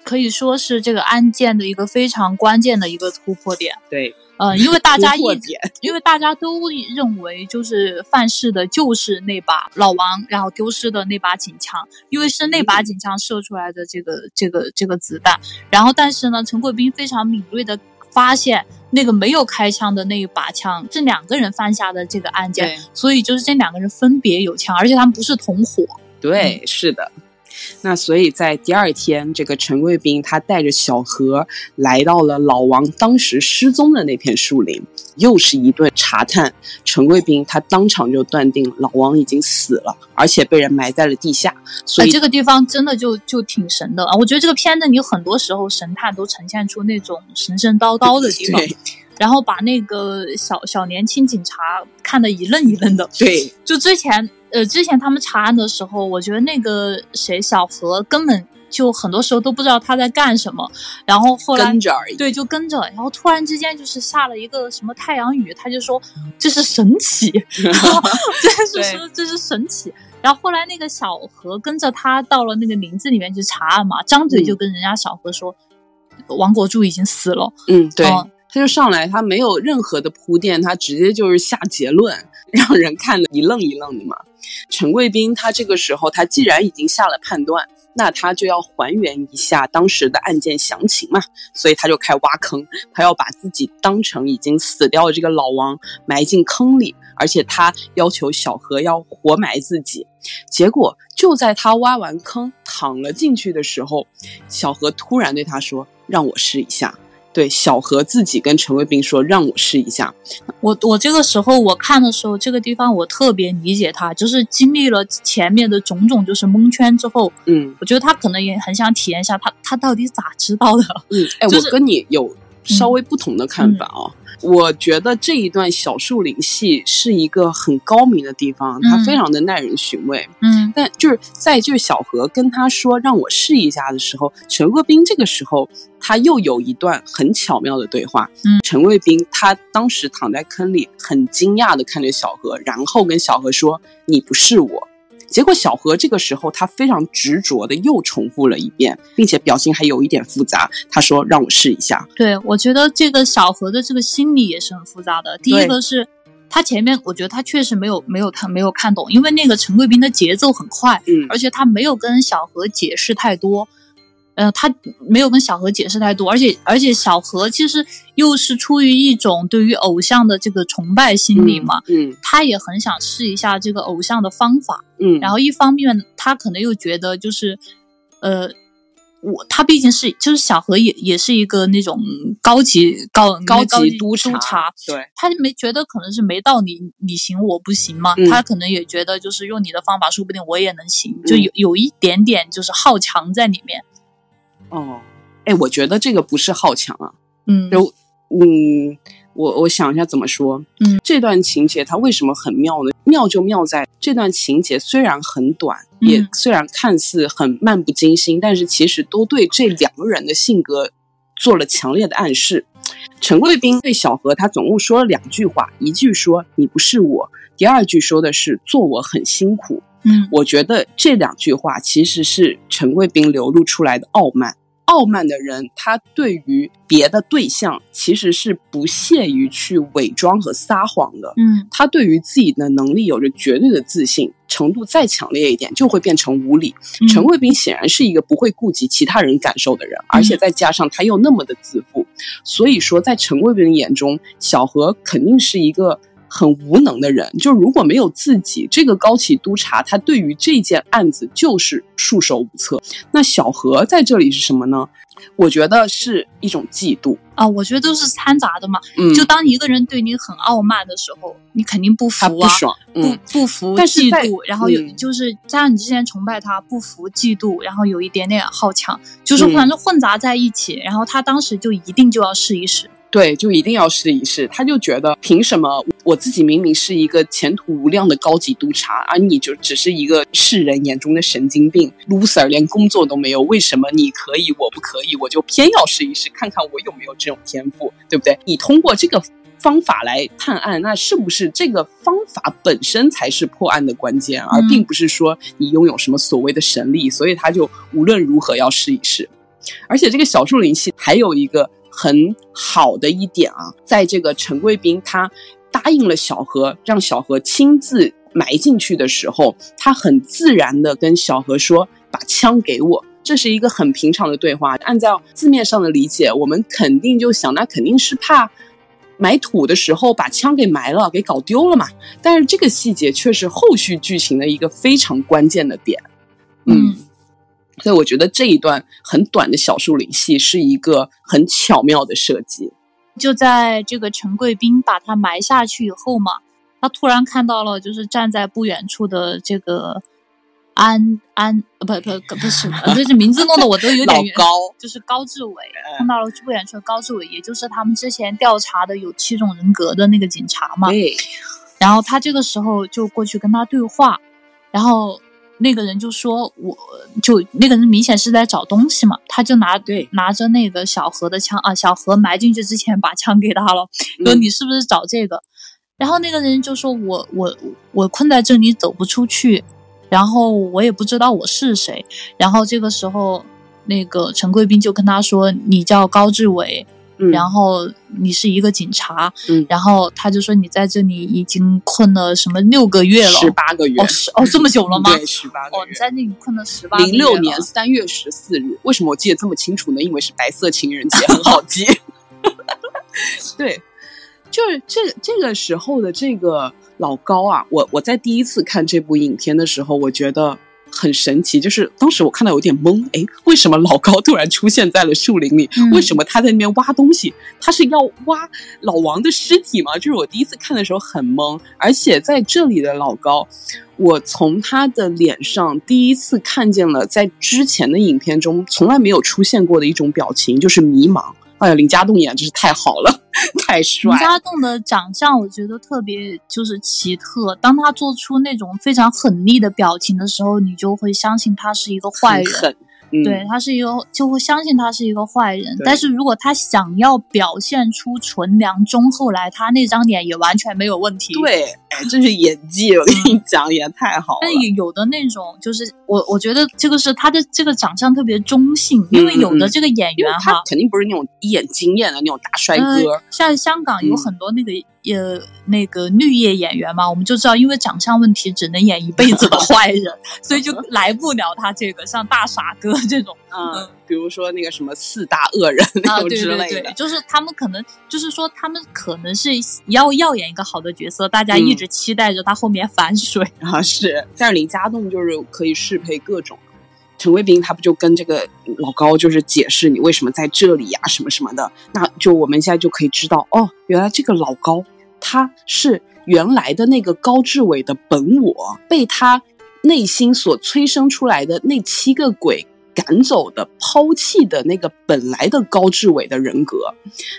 可以说是这个案件的一个非常关键的一个突破点。对，嗯，因为大家一 因为大家都认为就是犯事的就是那把老王，然后丢失的那把警枪，因为是那把警枪射出来的这个这个这个子弹。然后，但是呢，陈贵斌非常敏锐的。发现那个没有开枪的那一把枪是两个人犯下的这个案件，所以就是这两个人分别有枪，而且他们不是同伙。对，是的。那所以在第二天，这个陈贵宾他带着小何来到了老王当时失踪的那片树林，又是一顿查探。陈贵宾他当场就断定老王已经死了，而且被人埋在了地下。所以这个地方真的就就挺神的啊！我觉得这个片子你很多时候神探都呈现出那种神神叨叨的地方，然后把那个小小年轻警察看得一愣一愣的。对，就之前。呃，之前他们查案的时候，我觉得那个谁小何根本就很多时候都不知道他在干什么，然后后来跟着而已，对，就跟着，然后突然之间就是下了一个什么太阳雨，他就说这是神奇，这是说这是神奇，然后后来那个小何跟着他到了那个林子里面去查案嘛，张嘴就跟人家小何说王国柱已经死了，嗯，对。他就上来，他没有任何的铺垫，他直接就是下结论，让人看的一愣一愣的嘛。陈贵宾他这个时候，他既然已经下了判断，那他就要还原一下当时的案件详情嘛，所以他就开挖坑，他要把自己当成已经死掉的这个老王埋进坑里，而且他要求小何要活埋自己。结果就在他挖完坑躺了进去的时候，小何突然对他说：“让我试一下。”对，小何自己跟陈卫兵说：“让我试一下。”我我这个时候我看的时候，这个地方我特别理解他，就是经历了前面的种种，就是蒙圈之后，嗯，我觉得他可能也很想体验一下，他他到底咋知道的？嗯，哎，我跟你有稍微不同的看法啊。我觉得这一段小树林戏是一个很高明的地方，它非常的耐人寻味。嗯，但就是在就是小何跟他说让我试一下的时候，陈卫斌这个时候他又有一段很巧妙的对话。嗯，陈卫斌他当时躺在坑里，很惊讶的看着小何，然后跟小何说：“你不是我。”结果小何这个时候他非常执着的又重复了一遍，并且表情还有一点复杂。他说：“让我试一下。”对，我觉得这个小何的这个心理也是很复杂的。第一个是。他前面我觉得他确实没有没有他没有看懂，因为那个陈贵宾的节奏很快，嗯而且他没有跟小何解释太多。呃，他没有跟小何解释太多，而且而且小何其实又是出于一种对于偶像的这个崇拜心理嘛，嗯他也很想试一下这个偶像的方法。嗯，然后一方面他可能又觉得就是，呃，我他毕竟是就是小何也也是一个那种高级高高级级督察，察，对，他没觉得可能是没道理你行我不行嘛，嗯他可能也觉得就是用你的方法，说不定我也能行，就有有一点点就是好强在里面。哦，哎，我觉得这个不是好强啊，嗯，就嗯，我我想一下怎么说，嗯，这段情节它为什么很妙呢？妙就妙在这段情节虽然很短，嗯也虽然看似很漫不经心，但是其实都对这两个人的性格做了强烈的暗示。陈贵宾对小何他总共说了两句话，一句说你不是我，第二句说的是做我很辛苦。嗯我觉得这两句话其实是陈贵宾流露出来的傲慢。傲慢的人，他对于别的对象其实是不屑于去伪装和撒谎的。嗯他对于自己的能力有着绝对的自信，程度再强烈一点，就会变成无理。嗯陈贵斌显然是一个不会顾及其他人感受的人，而且再加上他又那么的自负，所以说在陈贵宾眼中，小何肯定是一个很无能的人。就如果没有自己这个高级督察，他对于这件案子就是束手无策。那小何在这里是什么呢？我觉得是一种嫉妒。啊，我觉得都是掺杂的嘛。嗯，就当一个人对你很傲慢的时候，你肯定不服啊，他不爽。嗯，不不服、但是嫉妒，然后有、嗯就是加上你之前崇拜他，不服、嫉妒，然后有一点点好强，就是嗯反正混杂在一起。然后他当时就一定就要试一试。对，就一定要试一试。他就觉得，凭什么我自己明明是一个前途无量的高级督察，而你就只是一个世人眼中的神经病 loser，连工作都没有？为什么你可以，我不可以？我就偏要试一试，看看我有没有这种天赋，对不对？你通过这个方法来探案，那是不是这个方法本身才是破案的关键，而并不是说你拥有什么所谓的神力？所以他就无论如何要试一试。而且这个小树林系还有一个很好的一点啊，在这个陈贵宾他答应了小何，让小何亲自埋进去的时候，他很自然的跟小何说：“把枪给我。”这是一个很平常的对话。按照字面上的理解，我们肯定就想，那肯定是怕埋土的时候把枪给埋了，给搞丢了嘛。但是这个细节却是后续剧情的一个非常关键的点。嗯，所以我觉得这一段很短的小树林戏是一个很巧妙的设计。就在这个陈贵宾把他埋下去以后嘛，他突然看到了，就是站在不远处的这个安安呃不不不是，呃这这名字弄得我都有点老高，就是高志伟碰到了不远处的高志伟，也就是他们之前调查的有七种人格的那个警察嘛。对，然后他这个时候就过去跟他对话，然后那个人就说：“我就那个人明显是在找东西嘛，他就拿对拿着那个小何的枪啊，小何埋进去之前把枪给他了，说嗯你是不是找这个？”然后那个人就说：“我我我困在这里走不出去，然后我也不知道我是谁。”然后这个时候，那个陈贵宾就跟他说：“你叫高志伟。”嗯然后你是一个警察，嗯然后他就说你在这里已经困了什么六个月了，十八个月哦，是哦这么久了吗？对，十八个月哦，你。在那里困了十八个月零六年三月十四日，为什么我记得这么清楚呢？因为是白色情人节，很好记。对，就是这个这个时候的这个老高啊，我我在第一次看这部影片的时候，我觉得很神奇，就是当时我看到有点懵，哎，为什么老高突然出现在了树林里？嗯为什么他在那边挖东西？他是要挖老王的尸体吗？就是我第一次看的时候很懵，而且在这里的老高。我从他的脸上第一次看见了，在之前的影片中从来没有出现过的一种表情，就是迷茫。哎呀，林家栋演真是太好了，太帅林。家栋的长相，我觉得特别就是奇特。当他做出那种非常狠厉的表情的时候，你就会相信他是一个坏人。嗯、对，他是一个，就会相信他是一个坏人。但是如果他想要表现出纯良忠厚来，他那张脸也完全没有问题。对，哎，这是演技，我跟你讲，演得太好了但。有的那种，就是我我觉得这个是他的这个长相特别中性，因为有的这个演员哈，他肯定不是那种一眼惊艳的那种大帅哥，呃，像香港有嗯很多那个呃那个绿叶演员嘛，我们就知道，因为长相问题只能演一辈子的坏人，所以就来不了他这个像大傻哥这种，嗯，比如说那个什么四大恶人那种之类的，就是他们可能就是说他们可能是要要演一个好的角色，大家一直期待着他后面反水。啊，是，但是林家栋就是可以适配各种。陈贵斌他不就跟这个老高就是解释你为什么在这里呀，什么什么的，那就我们现在就可以知道哦，原来这个老高他是原来的那个高志伟的本我，被他内心所催生出来的那七个鬼赶走的、抛弃的那个本来的高志伟的人格。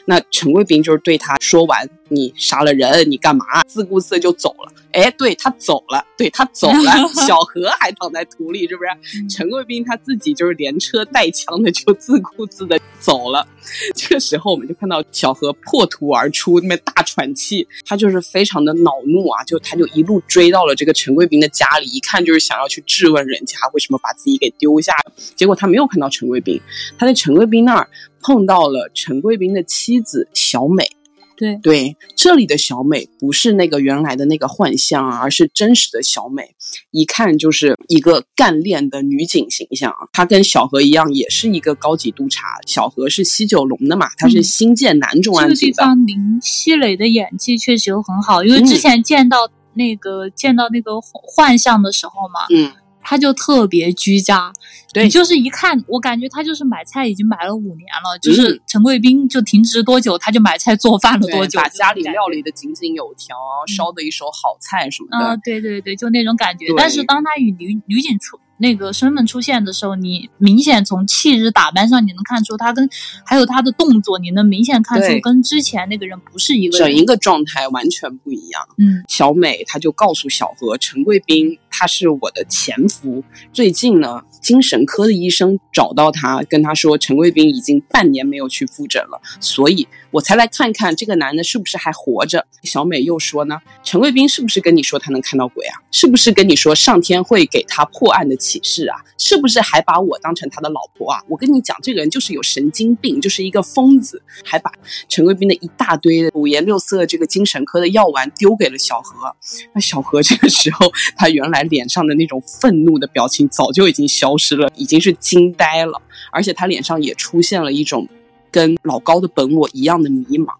那陈贵斌就是对他说完。你杀了人，你干嘛？自顾自就走了。哎，对他走了，对他走了。小何还躺在土里，是不是？陈贵斌他自己就是连车带枪的，就自顾自的走了。这个时候，我们就看到小何破土而出，那边大喘气，他就是非常的恼怒啊！就他就一路追到了这个陈贵斌的家里，一看就是想要去质问人家为什么把自己给丢下。结果他没有看到陈贵斌，他在陈贵斌那儿碰到了陈贵斌的妻子小美。对对，这里的小美不是那个原来的那个幻象啊，而是真实的小美，一看就是一个干练的女警形象。她跟小何一样，也是一个高级督察。小何是西九龙的嘛，他是新建南重案局的。这个地方林熙蕾的演技确实很好，因为之前见到那个见到那个幻象的时候嘛，嗯。他就特别居家，对，就是一看，我感觉他就是买菜已经买了五年了。就是陈贵斌就停职多久，他就买菜做饭了多久，把家里料理的井井有条，烧的一手好菜什么的。啊，对对对，就那种感觉。但是当他与女女警出。那个身份出现的时候，你明显从气质打扮上，你能看出他跟还有他的动作，你能明显看出跟之前那个人不是一个整一个状态，完全不一样。嗯，小美她就告诉小何，陈贵斌他是我的前夫，最近呢，精神科的医生找到他，跟他说陈贵斌已经半年没有去复诊了，所以我才来看看这个男的是不是还活着。小美又说呢，陈贵斌是不是跟你说他能看到鬼啊？是不是跟你说上天会给他破案的？启示啊，是不是还把我当成他的老婆啊？我跟你讲，这个人就是有神经病，就是一个疯子，还把陈贵斌的一大堆五颜六色这个精神科的药丸丢给了小何。那小何这个时候，他原来脸上的那种愤怒的表情早就已经消失了，已经是惊呆了，而且他脸上也出现了一种跟老高的本我一样的迷茫。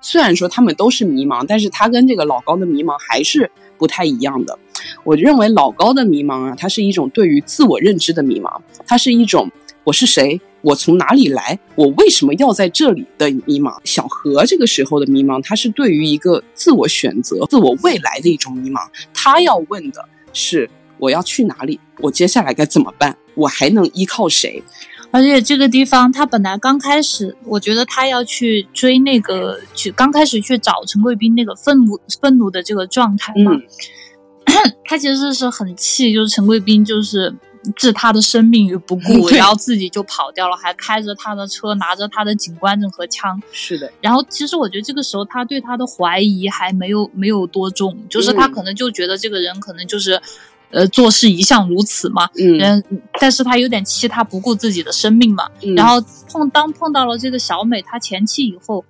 虽然说他们都是迷茫，但是他跟这个老高的迷茫还是不太一样的。我认为老高的迷茫啊，它是一种对于自我认知的迷茫，它是一种我是谁，我从哪里来，我为什么要在这里的迷茫。小何这个时候的迷茫，他是对于一个自我选择、自我未来的一种迷茫。他要问的是：我要去哪里？我接下来该怎么办？我还能依靠谁？而且这个地方，他本来刚开始，我觉得他要去追那个，去刚开始去找陈贵斌那个愤怒、愤怒的这个状态嘛。他其实是很气，就是陈贵斌就是置他的生命于不顾，然后自己就跑掉了，还开着他的车，拿着他的警官证和枪。是的。然后其实我觉得这个时候他对他的怀疑还没有没有多重，就是他可能就觉得这个人可能就是，呃，做事一向如此嘛。嗯。但是他有点气，他不顾自己的生命嘛。嗯。然后碰当碰到了这个小美，他前妻以后，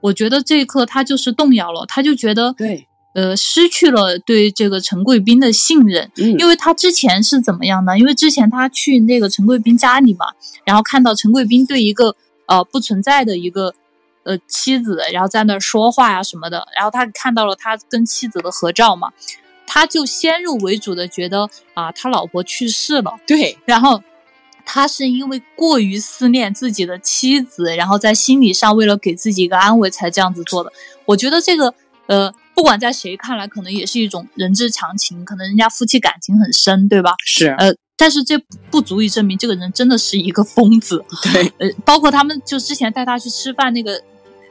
我觉得这一刻他就是动摇了，他就觉得对。呃，失去了对这个陈贵斌的信任，因为他之前是怎么样呢？因为之前他去那个陈贵斌家里嘛，然后看到陈贵斌对一个呃不存在的一个呃妻子，然后在那说话呀什么的，然后他看到了他跟妻子的合照嘛，他就先入为主的觉得啊，他老婆去世了，对，然后他是因为过于思念自己的妻子，然后在心理上为了给自己一个安慰才这样子做的。我觉得这个呃。不管在谁看来，可能也是一种人之常情，可能人家夫妻感情很深，对吧？是，呃，但是这不足以证明这个人真的是一个疯子。对，呃，包括他们就之前带他去吃饭那个，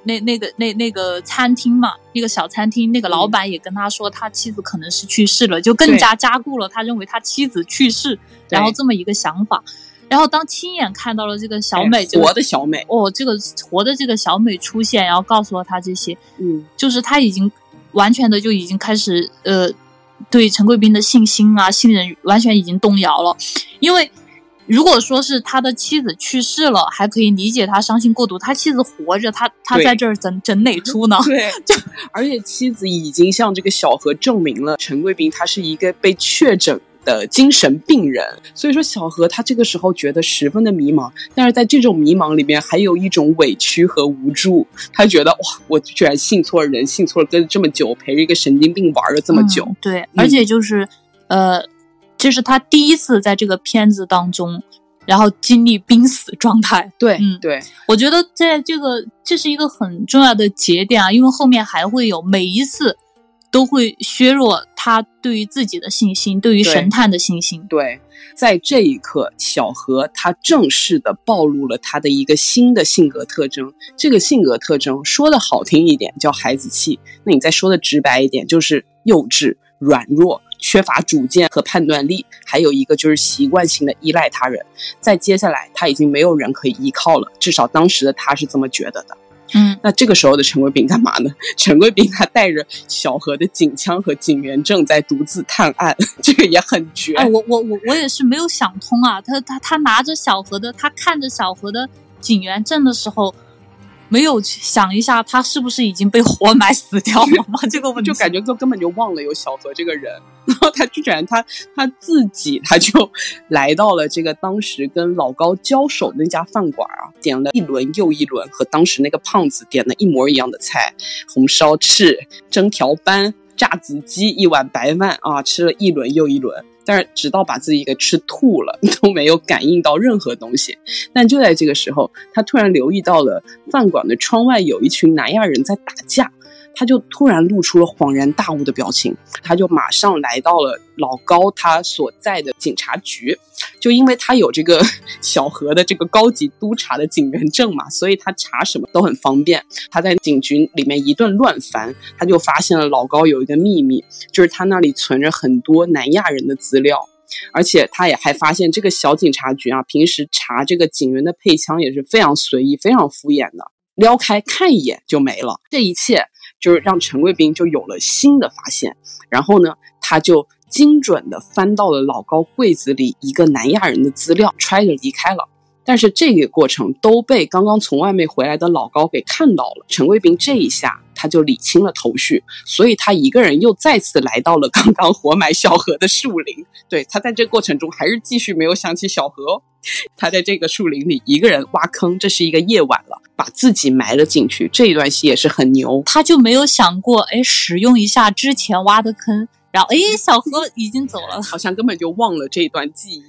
那那个那那个餐厅嘛，那个小餐厅，那个老板也跟他说，他妻子可能是去世了，就更加加固了他认为他妻子去世，然后这么一个想法。然后当亲眼看到了这个小美，活的小美，哦，这个活的这个小美出现，然后告诉了他这些，嗯，就是他已经。完全的就已经开始呃，对陈贵斌的信心啊、信任完全已经动摇了，因为如果说是他的妻子去世了，还可以理解他伤心过度。他妻子活着，他他在这儿整整哪出呢？对，就而且妻子已经向这个小何证明了陈贵宾他是一个被确诊的精神病人，所以说小何他这个时候觉得十分的迷茫，但是在这种迷茫里面还有一种委屈和无助。他觉得哇，我居然信错人，信错了跟这么久，陪着一个神经病玩了这么久。对，而且就是呃。这是他第一次在这个片子当中，然后经历濒死状态。对，嗯，对，我觉得在这个这是一个很重要的节点啊，因为后面还会有每一次都会削弱他对于自己的信心，对于神探的信心。对，在这一刻，小何他正式的暴露了他的一个新的性格特征。这个性格特征说的好听一点叫孩子气，那你再说的直白一点就是幼稚、软弱。缺乏主见和判断力，还有一个就是习惯性的依赖他人。在接下来，他已经没有人可以依靠了，至少当时的他是这么觉得的。嗯，那这个时候的陈贵斌干嘛呢？陈贵斌他带着小何的警枪和警员证在独自探案，这个也很绝。哎，我我我我也是没有想通啊！他他他拿着小何的，他看着小何的警员证的时候。没有去想一下，他是不是已经被活埋死掉了吗？这个我就感觉就根本就忘了有小何这个人，然后他居然他他自己他就来到了这个当时跟老高交手的那家饭馆啊，点了一轮又一轮和当时那个胖子点的一模一样的菜，红烧翅、蒸条斑、榨子鸡、一碗白饭啊，吃了一轮又一轮。但是直到把自己给吃吐了，都没有感应到任何东西。但就在这个时候，他突然留意到了饭馆的窗外有一群南亚人在打架。他就突然露出了恍然大悟的表情，他就马上来到了老高他所在的警察局，就因为他有这个 小何的这个高级督察的警员证嘛，所以他查什么都很方便。他在警局里面一顿乱翻，他就发现了老高有一个秘密，就是他那里存着很多南亚人的资料，而且他也还发现这个小警察局啊，平时查这个警员的配枪也是非常随意、非常敷衍的，撩开看一眼就没了。这一切。就是让陈贵宾就有了新的发现，然后呢，他就精准的翻到了老高柜子里一个南亚人的资料，揣着离开了。但是这个过程都被刚刚从外面回来的老高给看到了。陈贵宾这一下他就理清了头绪，所以他一个人又再次来到了刚刚活埋小何的树林。对他在这过程中还是继续没有想起小何。他在这个树林里一个人挖坑，这是一个夜晚了，把自己埋了进去。这一段戏也是很牛，他就没有想过，哎，使用一下之前挖的坑，然后哎，小何已经走了，好像根本就忘了这一段记忆。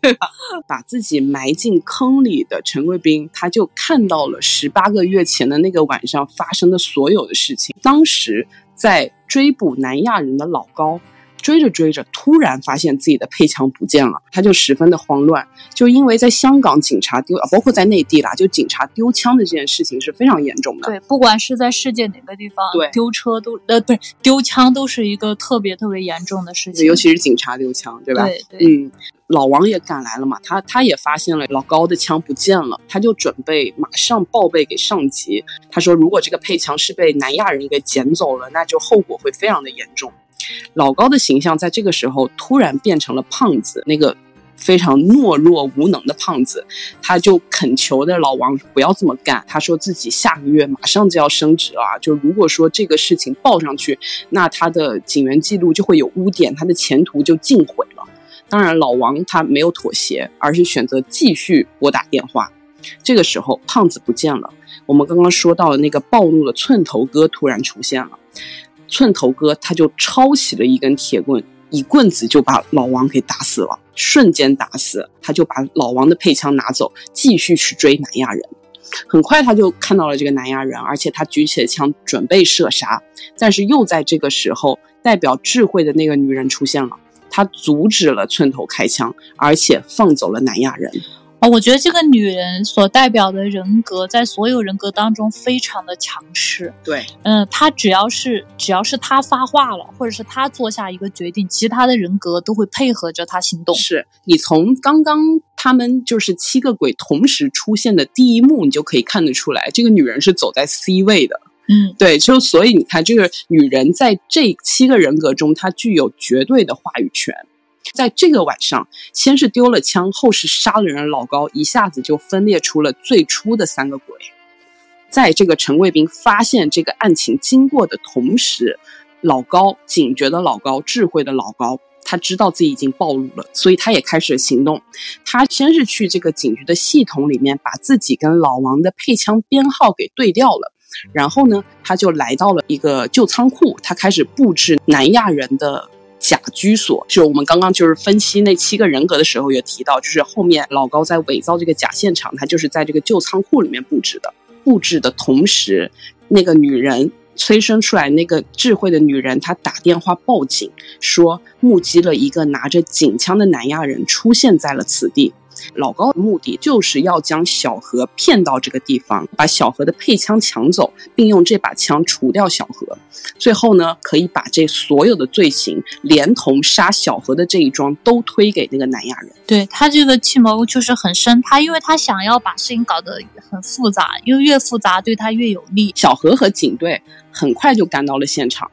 把自己埋进坑里的陈贵宾，他就看到了十八个月前的那个晚上发生的所有的事情。当时在追捕南亚人的老高。追着追着，突然发现自己的配枪不见了，他就十分的慌乱。就因为在香港，警察丢，包括在内地啦，就警察丢枪的这件事情是非常严重的。对，不管是在世界哪个地方，对，丢车都呃，不是丢枪都是一个特别特别严重的事情，尤其是警察丢枪，对吧？对对。嗯，老王也赶来了嘛，他他也发现了老高的枪不见了，他就准备马上报备给上级。他说，如果这个配枪是被南亚人给捡走了，那就后果会非常的严重。老高的形象在这个时候突然变成了胖子，那个非常懦弱无能的胖子，他就恳求的老王不要这么干。他说自己下个月马上就要升职了，就如果说这个事情报上去，那他的警员记录就会有污点，他的前途就尽毁。当然，老王他没有妥协，而是选择继续拨打电话。这个时候，胖子不见了。我们刚刚说到的那个暴怒的寸头哥突然出现了。寸头哥他就抄起了一根铁棍，一棍子就把老王给打死了，瞬间打死。他就把老王的配枪拿走，继续去追南亚人。很快他就看到了这个南亚人，而且他举起了枪准备射杀。但是又在这个时候，代表智慧的那个女人出现了，她阻止了寸头开枪，而且放走了南亚人。啊，我觉得这个女人所代表的人格，在所有人格当中非常的强势。对，嗯，她只要是只要是她发话了，或者是她做下一个决定，其他的人格都会配合着她行动。是你从刚刚他们就是七个鬼同时出现的第一幕，你就可以看得出来，这个女人是走在 C 位的。嗯，对，就所以你看，这个女人在这七个人格中，她具有绝对的话语权。在这个晚上，先是丢了枪，后是杀了人，老高一下子就分裂出了最初的三个鬼。在这个陈贵斌发现这个案情经过的同时，老高警觉的老高，智慧的老高，他知道自己已经暴露了，所以他也开始行动。他先是去这个警局的系统里面，把自己跟老王的配枪编号给对调了。然后呢，他就来到了一个旧仓库，他开始布置南亚人的。假居所，就我们刚刚就是分析那七个人格的时候也提到，就是后面老高在伪造这个假现场，他就是在这个旧仓库里面布置的。布置的同时，那个女人催生出来那个智慧的女人，她打电话报警，说目击了一个拿着警枪的南亚人出现在了此地。老高的目的就是要将小何骗到这个地方，把小何的配枪抢走，并用这把枪除掉小何。最后呢，可以把这所有的罪行，连同杀小何的这一桩，都推给那个南亚人。对他这个计谋就是很深，他因为他想要把事情搞得很复杂，因为越复杂对他越有利。小何和警队很快就赶到了现场。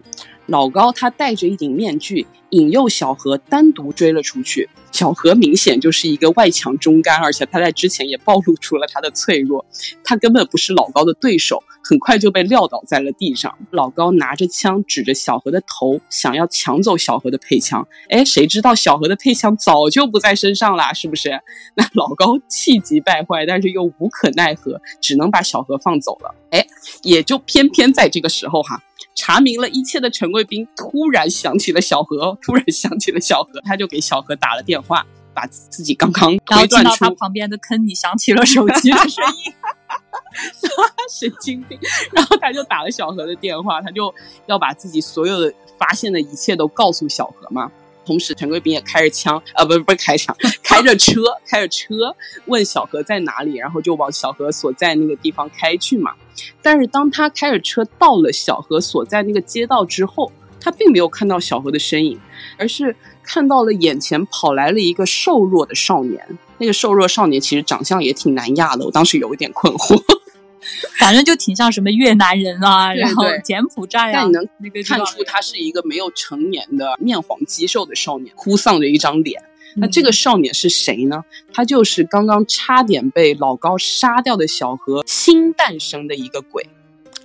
老高他戴着一顶面具，引诱小何单独追了出去。小何明显就是一个外强中干，而且他在之前也暴露出了他的脆弱，他根本不是老高的对手，很快就被撂倒在了地上。老高拿着枪指着小何的头，想要抢走小何的配枪。哎，谁知道小何的配枪早就不在身上了，是不是？那老高气急败坏，但是又无可奈何，只能把小何放走了。哎，也就偏偏在这个时候哈。查明了一切的陈贵宾突然想起了小何，突然想起了小何，他就给小何打了电话，把自己刚刚推断出他旁边的坑里响起了手机的声音，神经病。然后他就打了小何的电话，他就要把自己所有的发现的一切都告诉小何嘛。同时，陈贵斌也开着枪，啊，不不是开枪，开着车，开着车问小何在哪里，然后就往小何所在那个地方开去嘛。但是当他开着车到了小何所在那个街道之后，他并没有看到小何的身影，而是看到了眼前跑来了一个瘦弱的少年。那个瘦弱少年其实长相也挺南亚的，我当时有一点困惑。反正就挺像什么越南人啊，然后柬埔寨啊，但你能看出他是一个没有成年的面黄肌瘦的少年，哭丧着一张脸。那这个少年是谁呢？他就是刚刚差点被老高杀掉的小何新诞生的一个鬼。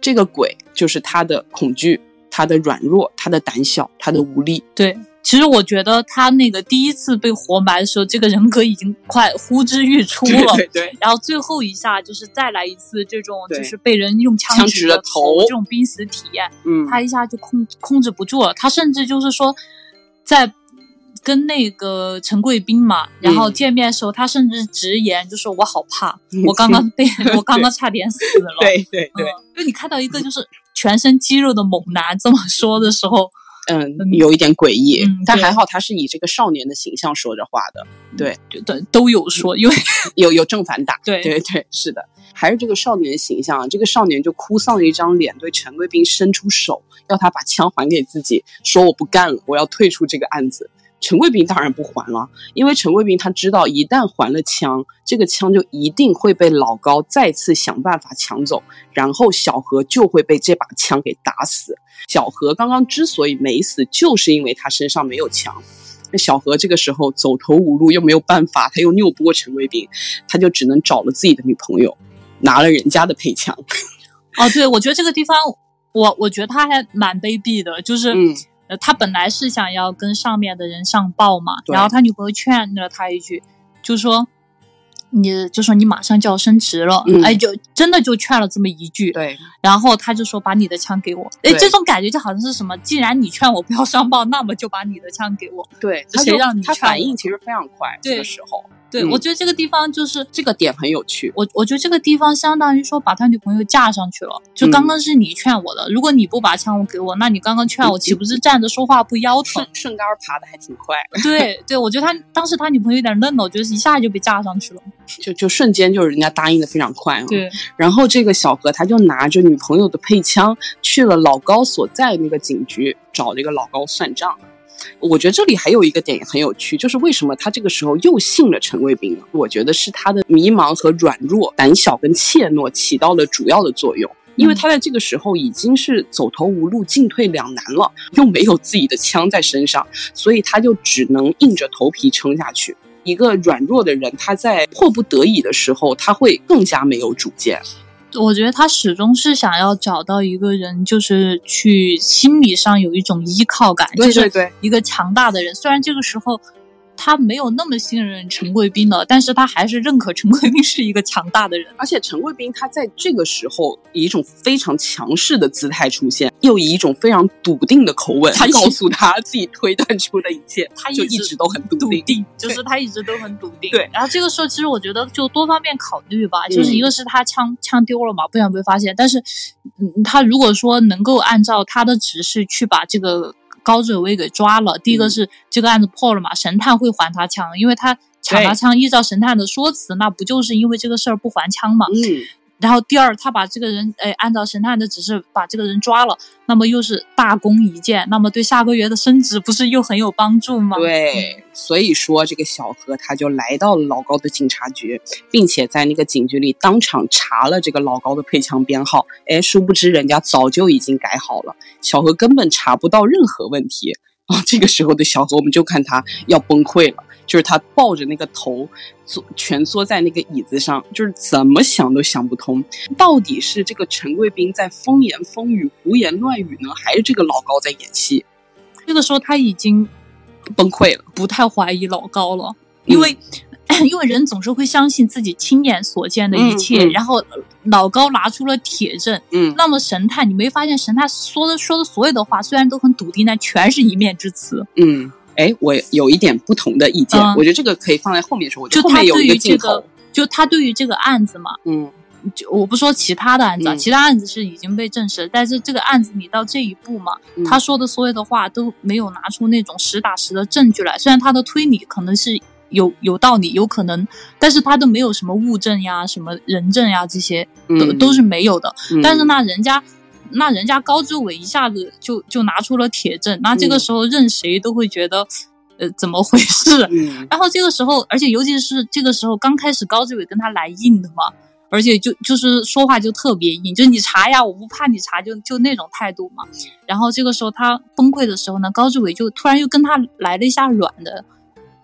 这个鬼就是他的恐惧，他的软弱，他的胆小，他的无力。对。其实我觉得他那个第一次被活埋的时候，这个人格已经快呼之欲出了。对对。然后最后一下就是再来一次这种，就是被人用枪指着头这种濒死体验。嗯。他一下就控控制不住了，他甚至就是说，在跟那个陈贵宾嘛，然后见面的时候，他甚至直言就说：“我好怕，我刚刚被我刚刚差点死了。”对对对。就你看到一个就是全身肌肉的猛男这么说的时候。嗯，有一点诡异，但还好他是以这个少年的形象说着话的，对，对，都有说，因为 有有正反打，对。对 对，是的，还是这个少年的形象，这个少年就哭丧着一张脸，对陈贵宾伸出手，要他把枪还给自己，说我不干了，我要退出这个案子。陈贵斌当然不还了，因为陈贵斌他知道，一旦还了枪，这个枪就一定会被老高再次想办法抢走，然后小何就会被这把枪给打死。小何刚刚之所以没死，就是因为他身上没有枪。那小何这个时候走投无路，又没有办法，他又拗不过陈贵斌，他就只能找了自己的女朋友，拿了人家的配枪。哦，对，我觉得这个地方，我我觉得他还蛮卑鄙的，就是，呃，他本来是想要跟上面的人上报嘛，然后他女朋友劝了他一句，就说。你就说你马上就要升职了，哎，就真的就劝了这么一句，对，然后他就说把你的枪给我，哎，这种感觉就好像是什么，既然你劝我不要上报，那么就把你的枪给我，对，谁让你他反应其实非常快，这个时候。对，我觉得这个地方就是这个点很有趣。我我觉得这个地方相当于说把他女朋友架上去了。就刚刚是你劝我的，如果你不把枪给我，那你刚刚劝我岂不是站着说话不腰疼？顺顺杆爬的还挺快。对对，我觉得他当时他女朋友有点愣了，我觉得一下就被架上去了，就就瞬间就是人家答应的非常快啊。对，然后这个小何他就拿着女朋友的配枪去了老高所在那个警局找这个老高算账。我觉得这里还有一个点也很有趣，就是为什么他这个时候又信了陈卫兵呢？我觉得是他的迷茫和软弱、胆小跟怯懦起到了主要的作用。因为他在这个时候已经是走投无路、进退两难了，又没有自己的枪在身上，所以他就只能硬着头皮撑下去。一个软弱的人，他在迫不得已的时候，他会更加没有主见。我觉得他始终是想要找到一个人，就是去心理上有一种依靠感，就是一个强大的人。虽然这个时候。他没有那么信任陈贵宾了，但是他还是认可陈贵宾是一个强大的人。而且陈贵宾他在这个时候以一种非常强势的姿态出现，又以一种非常笃定的口吻，他告诉他自己推断出的一切，他就一直都很笃定，就是他一直都很笃定。对。然后这个时候，其实我觉得就多方面考虑吧，就是一个是他枪枪丢了嘛，不想被发现，但是他如果说能够按照他的指示去把这个。高志伟给抓了。第一个是这个案子破了嘛，神探会还他枪，因为他抢他枪。依照神探的说辞，那不就是因为这个事儿不还枪嘛？嗯。然后第二，他把这个人，哎，按照神探的指示把这个人抓了，那么又是大功一件，那么对下个月的升职不是又很有帮助吗？对，所以说这个小何他就来到了老高的警察局，并且在那个警局里当场查了这个老高的配枪编号。哎，殊不知人家早就已经改好了，小何根本查不到任何问题啊！这个时候的小何，我们就看他要崩溃了。就是他抱着那个头，坐蜷缩在那个椅子上，就是怎么想都想不通，到底是这个陈贵宾在风言风语、胡言乱语呢，还是这个老高在演戏？这个时候他已经崩溃了，不太怀疑老高了，因为因为人总是会相信自己亲眼所见的一切。然后老高拿出了铁证，嗯，那么神探，你没发现神探说的说的所有的话，虽然都很笃定，但全是一面之词，嗯。哎，我有一点不同的意见，我觉得这个可以放在后面说。我就他对于这个，就他对于这个案子嘛，嗯，就我不说其他的案子，其他案子是已经被证实，但是这个案子你到这一步嘛，他说的所有的话都没有拿出那种实打实的证据来。虽然他的推理可能是有有道理，有可能，但是他都没有什么物证呀、什么人证呀这些，都都是没有的。但是那人家。那人家高志伟一下子就就拿出了铁证，那这个时候任谁都会觉得，呃，怎么回事？然后这个时候，而且尤其是这个时候刚开始，高志伟跟他来硬的嘛，而且就就是说话就特别硬，就你查呀，我不怕你查，就就那种态度嘛。然后这个时候他崩溃的时候呢，高志伟就突然又跟他来了一下软的，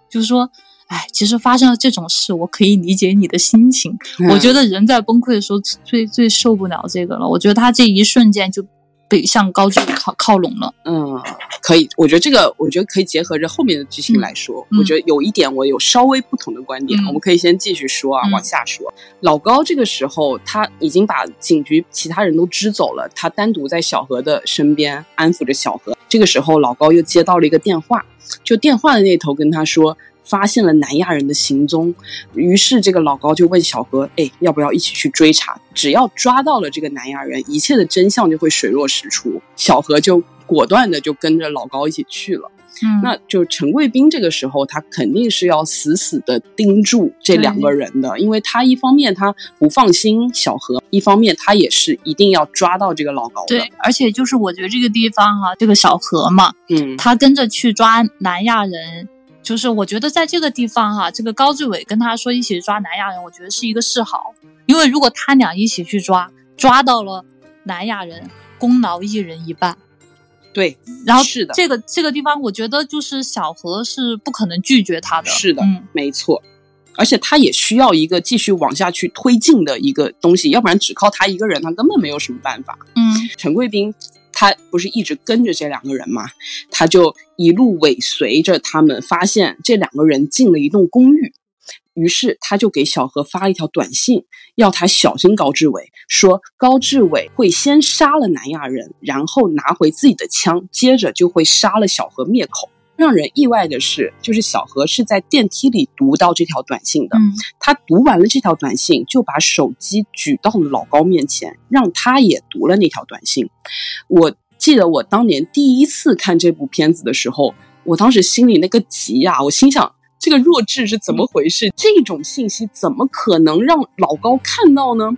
就是说。哎，其实发生了这种事，我可以理解你的心情。我觉得人在崩溃的时候最最受不了这个了。我觉得他这一瞬间就被向高处靠靠拢了。嗯，可以。我觉得这个，我觉得可以结合着后面的剧情来说。我觉得有一点我有稍微不同的观点，我们可以先继续说啊，往下说。老高这个时候他已经把警局其他人都支走了，他单独在小何的身边安抚着小何。这个时候老高又接到了一个电话，就电话的那头跟他说。发现了南亚人的行踪，于是这个老高就问小何：“哎，要不要一起去追查？只要抓到了这个南亚人，一切的真相就会水落石出。”小何就果断的就跟着老高一起去了。嗯，那就陈贵宾这个时候他肯定是要死死的盯住这两个人的，因为他一方面他不放心小何，一方面他也是一定要抓到这个老高的。对，而且就是我觉得这个地方哈，这个小何嘛，嗯，他跟着去抓南亚人。就是我觉得在这个地方哈，这个高志伟跟他说一起抓南亚人，我觉得是一个示好。因为如果他俩一起去抓，抓到了南亚人，功劳一人一半。对，然后是的，这个这个地方，我觉得就是小何是不可能拒绝他的。是的，没错。而且他也需要一个继续往下去推进的一个东西，要不然只靠他一个人，他根本没有什么办法。嗯，陈贵宾。他不是一直跟着这两个人吗？他就一路尾随着他们，发现这两个人进了一栋公寓，于是他就给小何发了一条短信，要他小心高志伟，说高志伟会先杀了南亚人，然后拿回自己的枪，接着就会杀了小何灭口。让人意外的是，就是小何是在电梯里读到这条短信的。他读完了这条短信，就把手机举到了老高面前，让他也读了那条短信。我记得我当年第一次看这部片子的时候，我当时心里那个急呀，我心想。这个弱智是怎么回事？这种信息怎么可能让老高看到呢？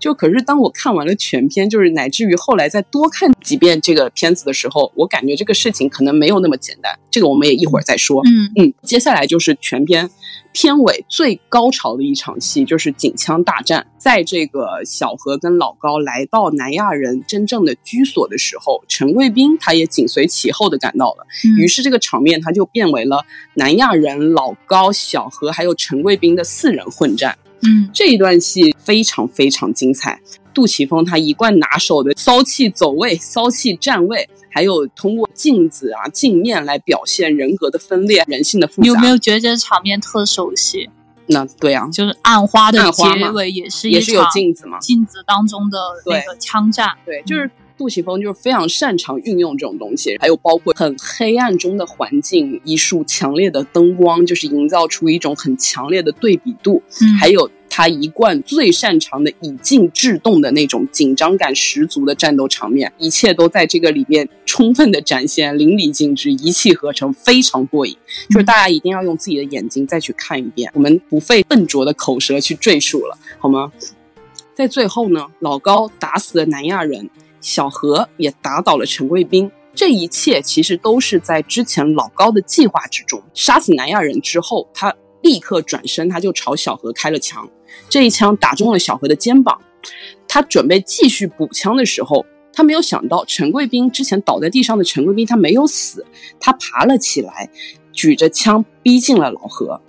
就可是当我看完了全片，就是乃至于后来再多看几遍这个片子的时候，我感觉这个事情可能没有那么简单。这个我们也一会儿再说。嗯嗯，接下来就是全篇片尾最高潮的一场戏，就是警枪大战。在这个小何跟老高来到南亚人真正的居所的时候，陈贵宾他也紧随其后的赶到了。嗯于是这个场面他就变为了南亚人、老高、小何还有陈贵宾的四人混战。嗯这一段戏非常非常精彩。杜琪峰他一贯拿手的骚气走位、骚气站位，还有通过镜子啊、镜面来表现人格的分裂、人性的复杂。你有没有觉得这个场面特熟悉？那对啊，就是暗花的结尾也是也是有镜子嘛。镜子当中的那个枪战。对，就是杜琪峰就是非常擅长运用这种东西，还有包括很黑暗中的环境，一束强烈的灯光，就是营造出一种很强烈的对比度。嗯，还有他一贯最擅长的以静制动的那种紧张感十足的战斗场面，一切都在这个里面充分的展现，淋漓尽致，一气呵成，非常过瘾。就是大家一定要用自己的眼睛再去看一遍，我们不费笨拙的口舌去赘述了，好吗？在最后呢，老高打死了南亚人，小何也打倒了陈贵宾。这一切其实都是在之前老高的计划之中。杀死南亚人之后，他立刻转身，他就朝小何开了枪。这一枪打中了小何的肩膀。他准备继续补枪的时候，他没有想到陈贵宾之前倒在地上的陈贵宾他没有死，他爬了起来，举着枪逼近了老何，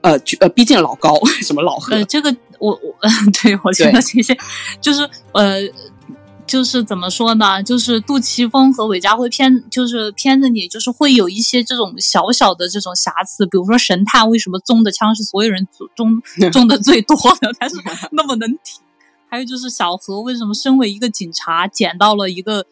呃，举呃逼近了老高，什么老何？呃，这个我我 对我觉得这些就是呃。就是怎么说呢？就是杜琪峰和韦家辉片，就是片子里就是会有一些这种小小的这种瑕疵，比如说神探为什么中的枪是所有人中 中的最多的，但是那么能挺。还有就是小何为什么身为一个警察捡到了一个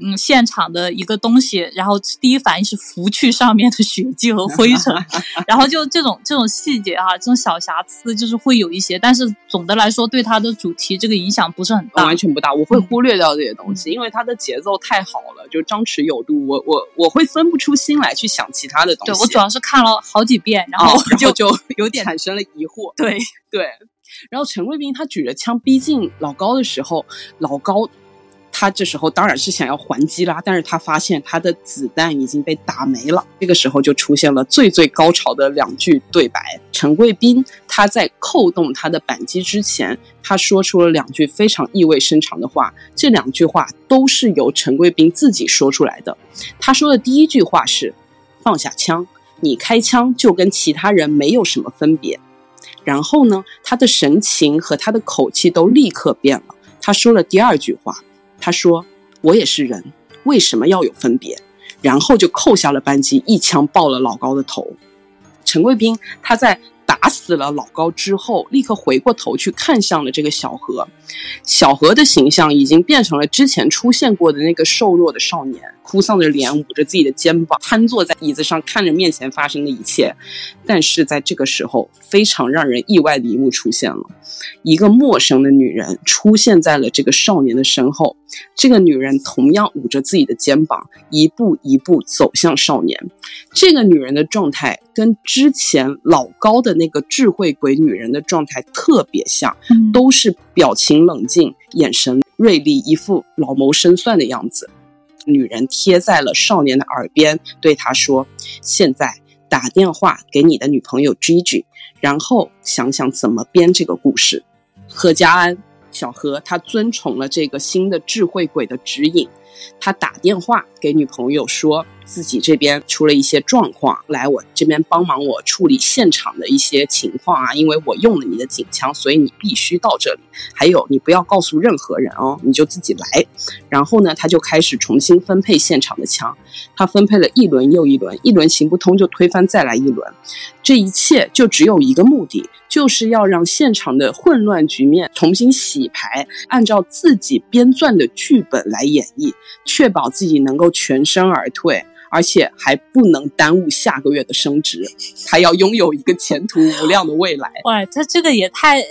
嗯现场的一个东西，然后第一反应是拂去上面的血迹和灰尘，然后就这种这种细节哈、这种小瑕疵就是会有一些，但是总的来说对它的主题这个影响不是很大。完全不大，我会忽略掉这些东西，因为它的节奏太好了，就张弛有度，我我我会分不出心来去想其他的东西。对我主要是看了好几遍，然后就、后就 有点产生了疑惑。对，对，然后陈贵宾他举着枪逼近老高的时候，老高他这时候当然是想要还击啦，但是他发现他的子弹已经被打没了。这个时候就出现了最最高潮的两句对白。陈贵宾他在扣动他的扳机之前，他说出了两句非常意味深长的话。这两句话都是由陈贵宾自己说出来的。他说的第一句话是：“放下枪，你开枪就跟其他人没有什么分别。”然后呢，他的神情和他的口气都立刻变了。他说了第二句话，他说：“我也是人，为什么要有分别？”然后就扣下了扳机，一枪爆了老高的头。陈贵宾他在打死了老高之后，立刻回过头去看向了这个小何。小何的形象已经变成了之前出现过的那个瘦弱的少年，哭丧着脸，捂着自己的肩膀，瘫坐在椅子上，看着面前发生的一切。但是在这个时候，非常让人意外的一幕出现了：一个陌生的女人出现在了这个少年的身后。这个女人同样捂着自己的肩膀，一步一步走向少年。这个女人的状态跟之前老高的那个智慧鬼女人的状态特别像，嗯都是表情冷静、眼神锐利，一副老谋深算的样子。女人贴在了少年的耳边，对他说：“现在打电话给你的女朋友 Gigi，然后想想怎么编这个故事。”何家安、小何他遵从了这个新的智慧鬼的指引，他打电话给女朋友说自己这边出了一些状况，来我这边帮忙我处理现场的一些情况啊，因为我用了你的警枪，所以你必须到这里。还有你不要告诉任何人哦，你就自己来。然后呢，他就开始重新分配现场的枪，他分配了一轮又一轮，一轮行不通就推翻再来一轮，这一切就只有一个目的，就是要让现场的混乱局面重新洗牌，按照自己编撰的剧本来演绎，确保自己能够全身而退。而且还不能耽误下个月的升职，他要拥有一个前途无量的未来。哇，他这个也太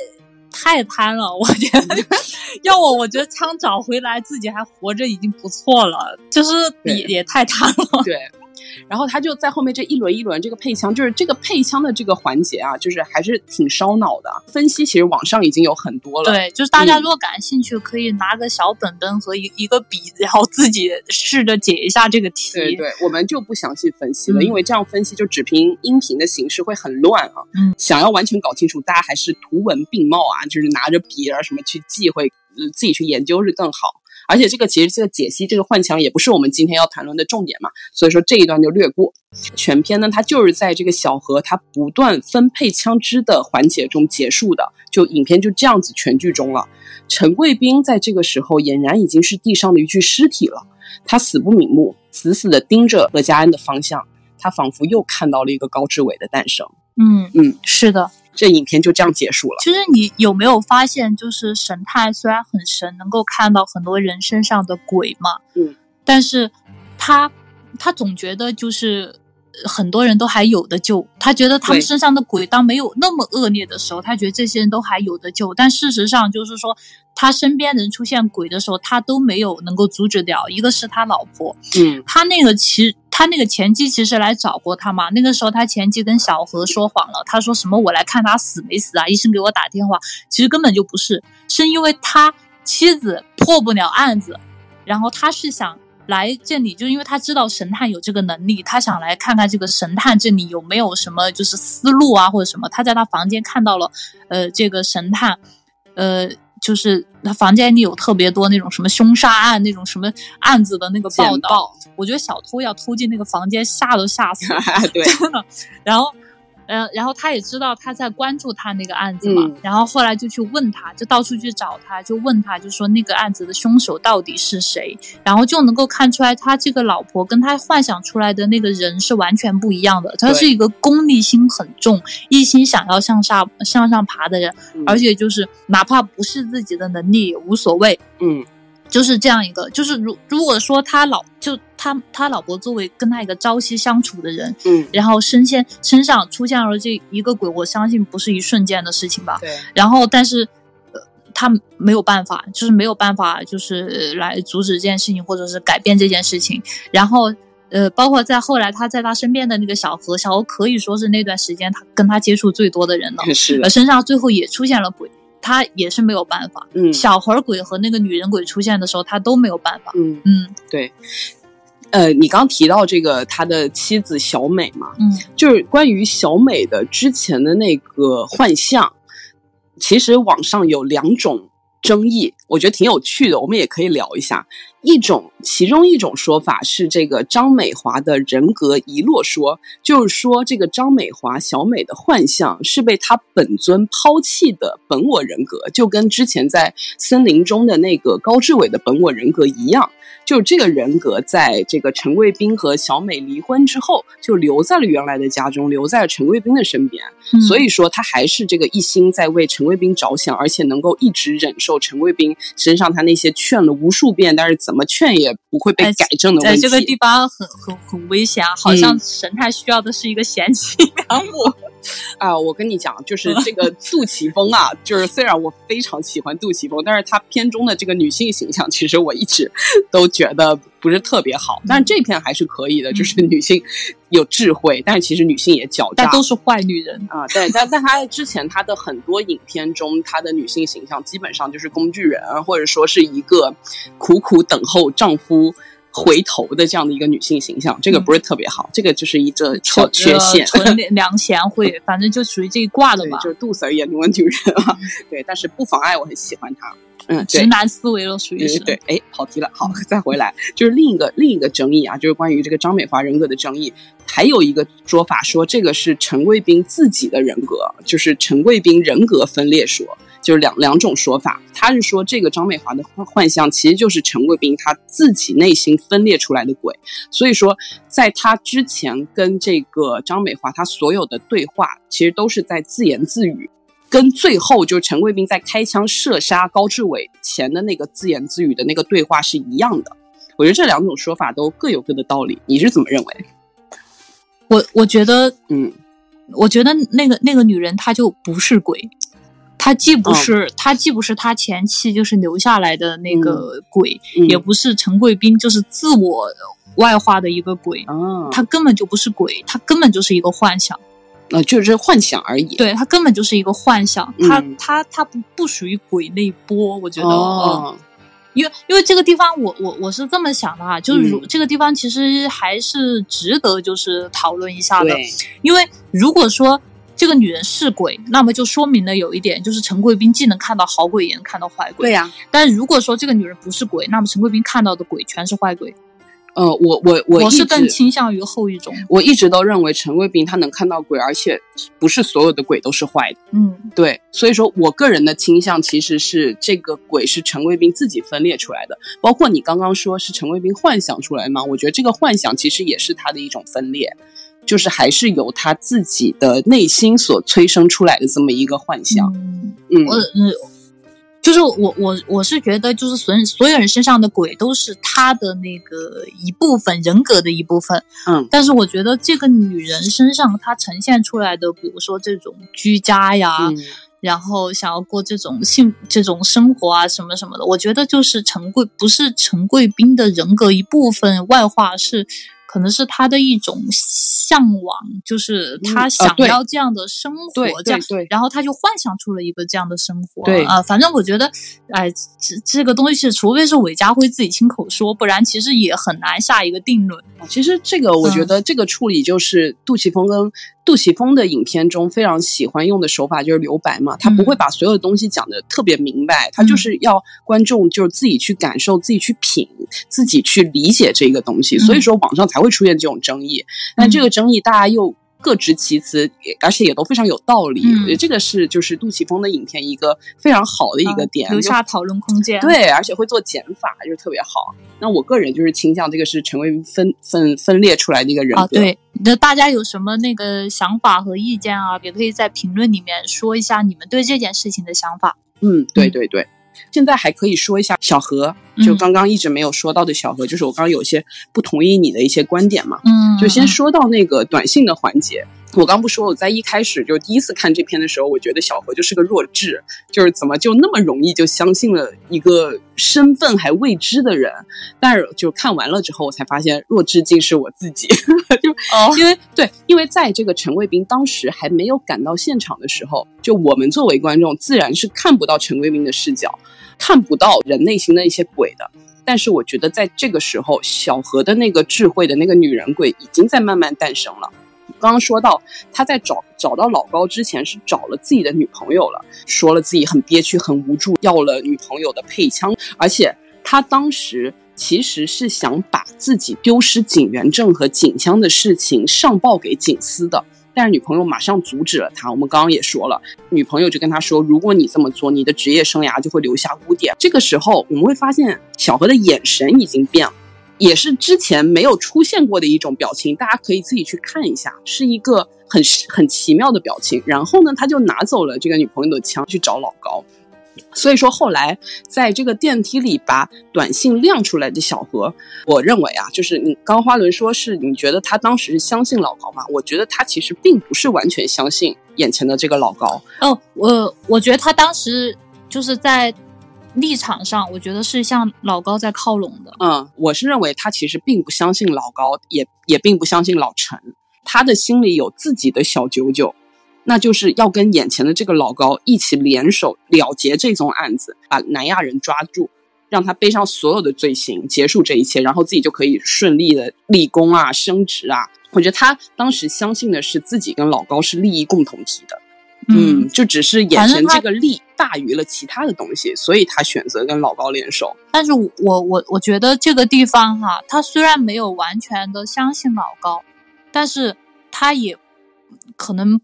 太贪了，我觉得。要我，我觉得枪找回来自己还活着已经不错了，就是也也太贪了。对，然后他就在后面这一轮一轮这个配枪，就是这个配枪的这个环节啊，就是还是挺烧脑的。分析其实网上已经有很多了，对，就是大家如果感兴趣，可以拿个小本本和一一个笔，然后自己试着解一下这个题。对对，我们就不详细分析了，因为这样分析就只凭音频的形式会很乱啊。嗯，想要完全搞清楚，大家还是图文并茂啊，就是拿着笔啊什么去记，会自己去研究是更好。而且这个其实这个解析这个换枪也不是我们今天要谈论的重点嘛，所以说这一段就略过。全篇呢，它就是在这个小何他不断分配枪支的环节中结束的，就影片就这样子全剧终了。陈贵斌在这个时候俨然已经是地上的一具尸体了，他死不瞑目，死死的盯着何家安的方向，他仿佛又看到了一个高志伟的诞生。嗯嗯，是的。这影片就这样结束了。其实你有没有发现，就是神探虽然很神，能够看到很多人身上的鬼嘛，嗯，但是他他总觉得就是很多人都还有的救。他觉得他们身上的鬼当没有那么恶劣的时候，他觉得这些人都还有的救。但事实上就是说，他身边人出现鬼的时候，他都没有能够阻止掉。一个是他老婆，嗯，他那个其实。他那个前妻其实来找过他嘛？那个时候他前妻跟小何说谎了，他说什么我来看他死没死啊？医生给我打电话，其实根本就不是，是因为他妻子破不了案子，然后他是想来这里，就因为他知道神探有这个能力，他想来看看这个神探这里有没有什么就是思路啊或者什么。他在他房间看到了，呃，这个神探，呃。就是他房间里有特别多那种什么凶杀案那种什么案子的那个报道，我觉得小偷要偷进那个房间吓都吓死了，对，真的。然后。嗯，然后他也知道他在关注他那个案子嘛，然后后来就去问他，就到处去找他，就问他，就说那个案子的凶手到底是谁，然后就能够看出来他这个老婆跟他幻想出来的那个人是完全不一样的。他是一个功利心很重、一心想要向上向上爬的人，而且就是哪怕不是自己的能力也无所谓。嗯。就是这样一个，就是如如果说他老就他他老婆作为跟他一个朝夕相处的人，嗯，然后身先身上出现了这一个鬼，我相信不是一瞬间的事情吧？对。然后，但是呃，他没有办法，就是没有办法，就是来阻止这件事情，或者是改变这件事情。然后，呃，包括在后来他在他身边的那个小何，小何可以说是那段时间他跟他接触最多的人了，是。而身上最后也出现了鬼。他也是没有办法，嗯，小孩鬼和那个女人鬼出现的时候，他都没有办法，嗯。嗯，对，呃，你刚提到这个他的妻子小美嘛，嗯，就是关于小美的之前的那个幻象，其实网上有两种争议，我觉得挺有趣的，我们也可以聊一下。一种，其中一种说法是这个张美华的人格遗落说，就是说这个张美华小美的幻象是被她本尊抛弃的本我人格，就跟之前在森林中的那个高志伟的本我人格一样。就这个人格，在这个陈贵斌和小美离婚之后，就留在了原来的家中，留在了陈贵斌的身边。所以说，他还是这个一心在为陈贵斌着想，而且能够一直忍受陈贵斌身上他那些劝了无数遍，但是怎么劝也不会被改正的问题。在这个地方很很很危险啊！好像神探需要的是一个贤妻良母。啊，我跟你讲，就是这个杜琪峰啊，就是虽然我非常喜欢杜琪峰，但是他片中的这个女性形象，其实我一直都觉得不是特别好。但是这片还是可以的，就是女性有智慧，但是其实女性也狡诈，都是坏女人啊。对，但但他之前他的很多影片中，他的女性形象基本上就是工具人，或者说是一个苦苦等候丈夫。回头的这样的一个女性形象，这个不是特别好，这个就是一个小缺陷。纯良贤惠，反正就属于这一挂的吧。就是杜 Sir 眼中的女人啊，对，但是不妨碍我很喜欢她。嗯，直男思维了，属于是。对，哎，跑题了，好，再回来，就是另一个另一个争议啊，就是关于这个张美华人格的争议。还有一个说法说，这个是陈贵斌自己的人格，就是陈贵斌人格分裂说。就是两两种说法，他是说这个张美华的幻象其实就是陈贵斌他自己内心分裂出来的鬼，所以说在他之前跟这个张美华他所有的对话，其实都是在自言自语，跟最后就是陈贵斌在开枪射杀高志伟前的那个自言自语的那个对话是一样的。我觉得这两种说法都各有各的道理，你是怎么认为？我我觉得，嗯，我觉得那个那个女人她就不是鬼。他既不是他既不是他前妻，就是留下来的那个鬼，也不是陈贵斌，就是自我外化的一个鬼，啊，他根本就不是鬼，他根本就是一个幻想。呃就是幻想而已。对，他根本就是一个幻想，它嗯它它不不属于鬼那一波，我觉得。嗯哦，因为因为这个地方我，我我是这么想的啊，就是如、嗯这个地方其实还是值得就是讨论一下的，因为如果说这个女人是鬼，那么就说明了有一点，就是陈贵宾既能看到好鬼，也能看到坏鬼。对呀、但如果说这个女人不是鬼，那么陈贵宾看到的鬼全是坏鬼。呃，我我我我是更倾向于后一种。我一直都认为陈贵宾他能看到鬼，而且不是所有的鬼都是坏的。嗯对，所以说我个人的倾向其实是这个鬼是陈贵宾自己分裂出来的，包括你刚刚说是陈贵宾幻想出来的嘛，我觉得这个幻想其实也是他的一种分裂，就是还是由他自己的内心所催生出来的这么一个幻想。嗯，嗯就是我我我是觉得，就是所所有人身上的鬼都是他的那个一部分人格的一部分。嗯但是我觉得这个女人身上她呈现出来的，比如说这种居家呀，嗯然后想要过这种幸这种生活啊什么什么的，我觉得就是陈贵不是陈贵宾的人格一部分外化，是可能是他的一种向往，就是他想要这样的生活，对这样然后他就幻想出了一个这样的生活。对啊、反正我觉得，哎，这这个东西，除非是韦家辉自己亲口说，不然其实也很难下一个定论。其实这个我觉嗯得这个处理就是杜琪峰跟杜琪峰的影片中非常喜欢用的手法，就是留白嘛，他不会把所有的东西讲的特别明白，他就是要观众就是自己去感受、自己去品、自己去理解这个东西，所以说网上才会出现这种争议。但这个争议大家又。各执其词，也而且也都非常有道理。嗯我觉得这个是就是杜琪峰的影片一个非常好的一个啊点，就留下讨论空间。，对，而且会做减法，就是特别好。那我个人就是倾向这个是成为分分分裂出来的一个人格。啊，对，那大家有什么那个想法和意见啊，也可以在评论里面说一下你们对这件事情的想法。嗯，对嗯对对。现在还可以说一下小何，嗯。就刚刚一直没有说到的小何，就是我刚刚有些不同意你的一些观点嘛。嗯，就先说到那个短信的环节，我刚不说我在一开始就第一次看这篇的时候，我觉得小何就是个弱智，就是怎么就那么容易就相信了一个身份还未知的人。但是就看完了之后，我才发现弱智竟是我自己，就哦，因为对，因为在这个陈卫兵当时还没有赶到现场的时候，就我们作为观众，自然是看不到陈卫兵的视角，看不到人内心的一些鬼的。但是我觉得在这个时候，小何的那个智慧的那个女人鬼已经在慢慢诞生了。刚刚说到他在找找到老高之前是找了自己的女朋友了，说了自己很憋屈、很无助，要了女朋友的配枪，而且他当时其实是想把自己丢失警员证和警枪的事情上报给警司的。但是女朋友马上阻止了他。我们刚刚也说了，女朋友就跟他说：“如果你这么做，你的职业生涯就会留下污点。”这个时候，我们会发现小何的眼神已经变了，也是之前没有出现过的一种表情。大家可以自己去看一下，是一个很很奇妙的表情。然后呢，他就拿走了这个女朋友的枪去找老高。所以说，后来在这个电梯里把短信亮出来的小何，我认为啊，就是你刚花轮说是你觉得他当时是相信老高吗？我觉得他其实并不是完全相信眼前的这个老高。哦，我我觉得他当时就是在立场上，我觉得是向老高在靠拢的。嗯，我是认为他其实并不相信老高，也也并不相信老陈，他的心里有自己的小九九。那就是要跟眼前的这个老高一起联手了结这宗案子，把南亚人抓住，让他背上所有的罪行，结束这一切，然后自己就可以顺利的立功啊、升职啊。我觉得他当时相信的是自己跟老高是利益共同体的，嗯，就只是眼神这个利大于了其他的东西，所以他选择跟老高联手。但是我我我觉得这个地方哈，他虽然没有完全的相信老高，但是他也可能。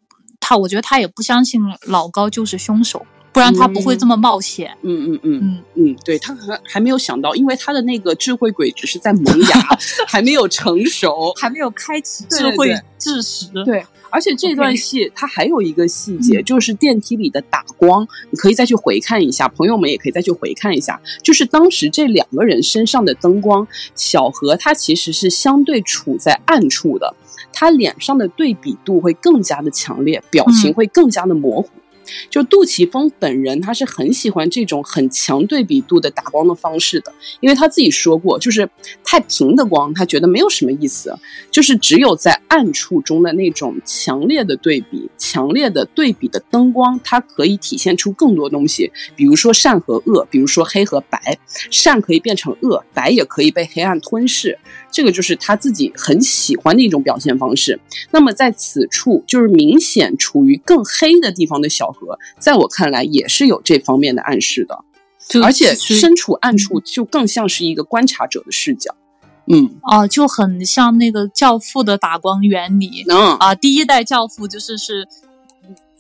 他我觉得他也不相信老高就是凶手，不然他不会这么冒险。嗯嗯嗯嗯嗯，对他还还没有想到，因为他的那个智慧鬼只是在萌芽，还没有成熟，还没有开启智慧智识。对，而且这段戏它还有一个细节，就是电梯里的打光，你可以再去回看一下，朋友们也可以再去回看一下，就是当时这两个人身上的灯光，小何他其实是相对处在暗处的。他脸上的对比度会更加的强烈，表情会更加的模糊。嗯、就杜琪峰本人，他是很喜欢这种很强对比度的打光的方式的，因为他自己说过，就是太平的光，他觉得没有什么意思，就是只有在暗处中的那种强烈的对比、强烈的对比的灯光，它可以体现出更多东西，比如说善和恶，比如说黑和白，善可以变成恶，白也可以被黑暗吞噬，这个就是他自己很喜欢的一种表现方式。那么在此处，就是明显处于更黑的地方的小河，在我看来也是有这方面的暗示的，而且身处暗处就更像是一个观察者的视角。嗯，哦，就很像那个教父的打光原理。嗯啊，第一代教父就是是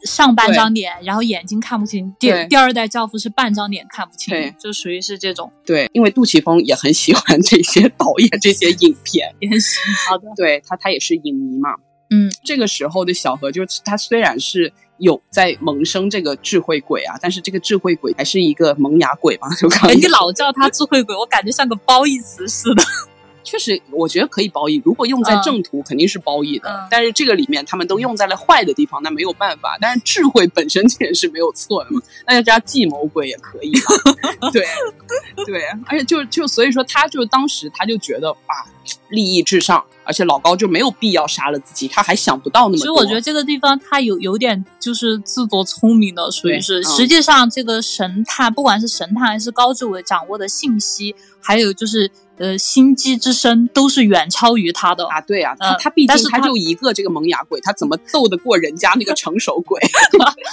上半张脸，然后眼睛看不清；第第二代教父是半张脸看不清，对，就属于是这种。对，因为杜琪峰也很喜欢这些导演这些影片，也是好的。对他，他也是影迷嘛。嗯，这个时候的小何，就是他虽然是有在萌生这个智慧鬼啊，但是这个智慧鬼还是一个萌芽鬼嘛。就你老叫他智慧鬼，我感觉像个褒义词似的。确实，我觉得可以褒义。如果用在正途，肯定是褒义的。但是这个里面他们都用在了坏的地方，那没有办法。但是智慧本身也是没有错的嘛，那加计谋鬼也可以。对对，而且就就所以说，他就当时他就觉得啊，利益至上，而且老高就没有必要杀了自己，他还想不到那么多。其实我觉得这个地方他有有点就是自作聪明的，属于是。实际上，这个神探不管是神探还是高志伟掌握的信息，还有就是。呃，心机之深都是远超于他的啊！对啊，他他毕竟他就一个这个萌芽鬼，他怎么斗得过人家那个 成熟鬼？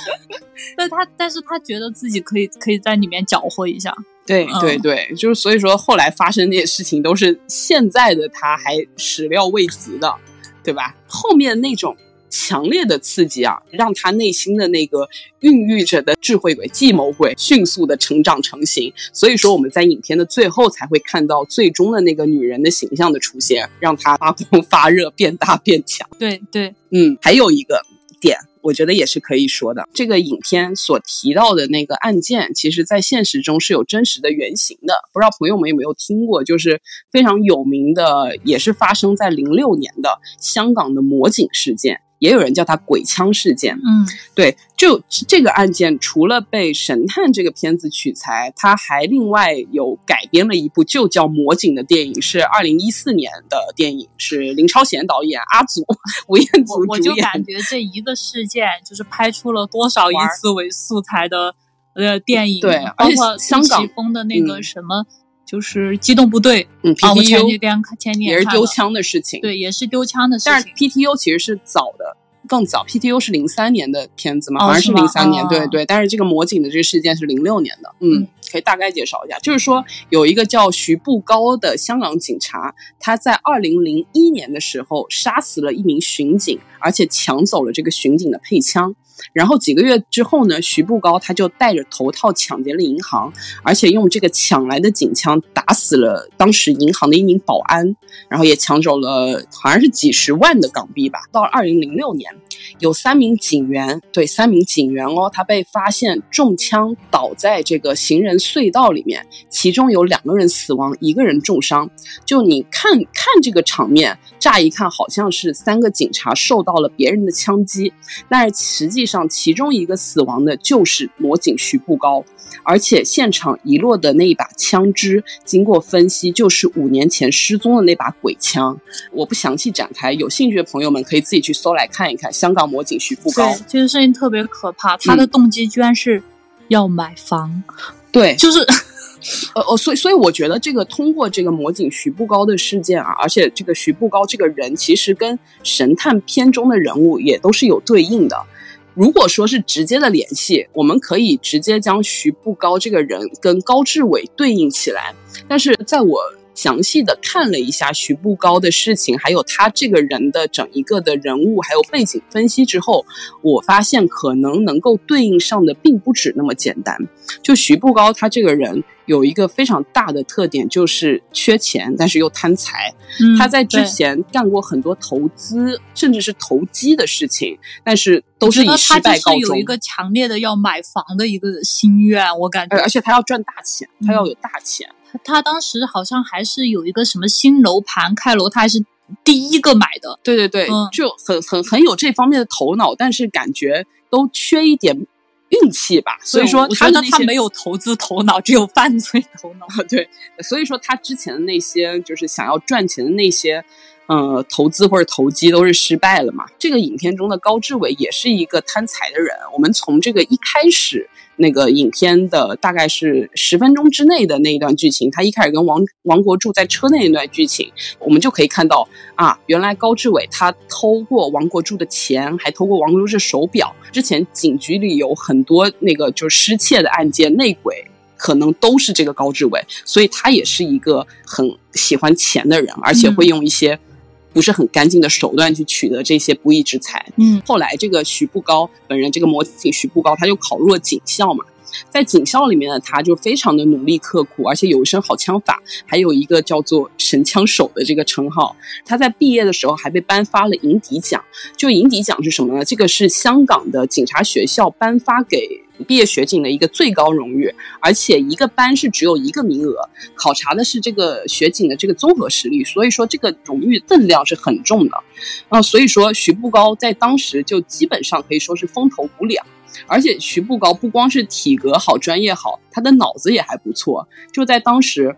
但他但是他觉得自己可以可以在里面搅和一下。对对对，就是所以说后来发生那些事情都是现在的他还始料未及的，对吧？后面那种。强烈的刺激啊，让他内心的那个孕育着的智慧鬼、计谋鬼迅速的成长成型。所以说，我们在影片的最后才会看到最终的那个女人的形象的出现，让她发光发热、变大变强。对对，嗯，还有一个点，我觉得也是可以说的。这个影片所提到的那个案件，其实在现实中是有真实的原型的。不知道朋友们有没有听过，就是非常有名的，也是发生在零六年的香港的魔警事件。也有人叫它“鬼枪事件”。嗯，对，就这个案件，除了被《神探》这个片子取材，它还另外有改编了一部就叫《魔警》的电影，是二零一四年的电影，是林超贤导演，阿祖、吴彦祖主演。我就感觉这一个事件，就是拍出了多少 以此为素材的呃电影，对，包括香港风的那个什么。就是机动部队，嗯，PTU 前几天前年也是丢枪的事情，对，也是丢枪的事情。但是 PTU 其实是早的，更早，PTU 是零三年的片子嘛，好像是零三年，对对。但是这个魔警的这个事件是零六年的，嗯，可以大概介绍一下，就是说有一个叫徐步高的香港警察，他在二零零一年的时候杀死了一名巡警，而且抢走了这个巡警的配枪。然后几个月之后呢，徐步高他就戴着头套抢劫了银行，而且用这个抢来的警枪打死了当时银行的一名保安，然后也抢走了好像是几十万的港币吧。到二零零六年，有三名警员，对，三名警员哦，他被发现中枪倒在这个行人隧道里面，其中有两个人死亡，一个人重伤。就你看看这个场面，乍一看好像是三个警察受到了别人的枪击，但是实际。上其中一个死亡的就是魔警徐步高，而且现场遗落的那一把枪支，经过分析就是五年前失踪的那把鬼枪。我不详细展开，有兴趣的朋友们可以自己去搜来看一看。香港魔警徐步高，对，这个事情特别可怕，他的动机居然是要买房，对，就是。呃呃，所以所以我觉得这个通过这个魔警徐步高的事件啊，而且这个徐步高这个人其实跟神探片中的人物也都是有对应的。如果说是直接的联系，我们可以直接将徐步高这个人跟高志伟对应起来。但是在我详细的看了一下徐步高的事情，还有他这个人的整一个的人物还有背景分析之后，我发现可能能够对应上的并不止那么简单。就徐步高他这个人。有一个非常大的特点，就是缺钱，但是又贪财。他在之前干过很多投资，甚至是投机的事情，但是都是以失败告终。有一个强烈的要买房的一个心愿，我感觉。而且他要赚大钱，他要有大钱。他当时好像还是有一个什么新楼盘开楼，他还是第一个买的。对对对，就很很很有这方面的头脑，但是感觉都缺一点。运气吧。所以说，他呢他没有投资头脑，只有犯罪头脑。对，所以说他之前的那些就是想要赚钱的那些。呃，投资或者投机都是失败了嘛？这个影片中的高志伟也是一个贪财的人。我们从这个一开始那个影片的大概是十分钟之内的那一段剧情，他一开始跟王王国柱在车内那段剧情，我们就可以看到啊，原来高志伟他偷过王国柱的钱，还偷过王国柱的手表。之前警局里有很多那个就是失窃的案件，内鬼可能都是这个高志伟，所以他也是一个很喜欢钱的人，而且会用一些。不是很干净的手段去取得这些不义之财。嗯，后来这个徐步高本人，这个模型徐步高，他就考入了警校嘛。在警校里面的，他就非常的努力刻苦，而且有一身好枪法，还有一个叫做“神枪手”的这个称号。他在毕业的时候还被颁发了银笛奖。就银笛奖是什么呢？这个是香港的警察学校颁发给。毕业学警的一个最高荣誉，而且一个班是只有一个名额，考察的是这个学警的这个综合实力，所以说这个荣誉分量是很重的。啊，所以说徐步高在当时就基本上可以说是风头无两，而且徐步高不光是体格好、专业好，他的脑子也还不错，就在当时。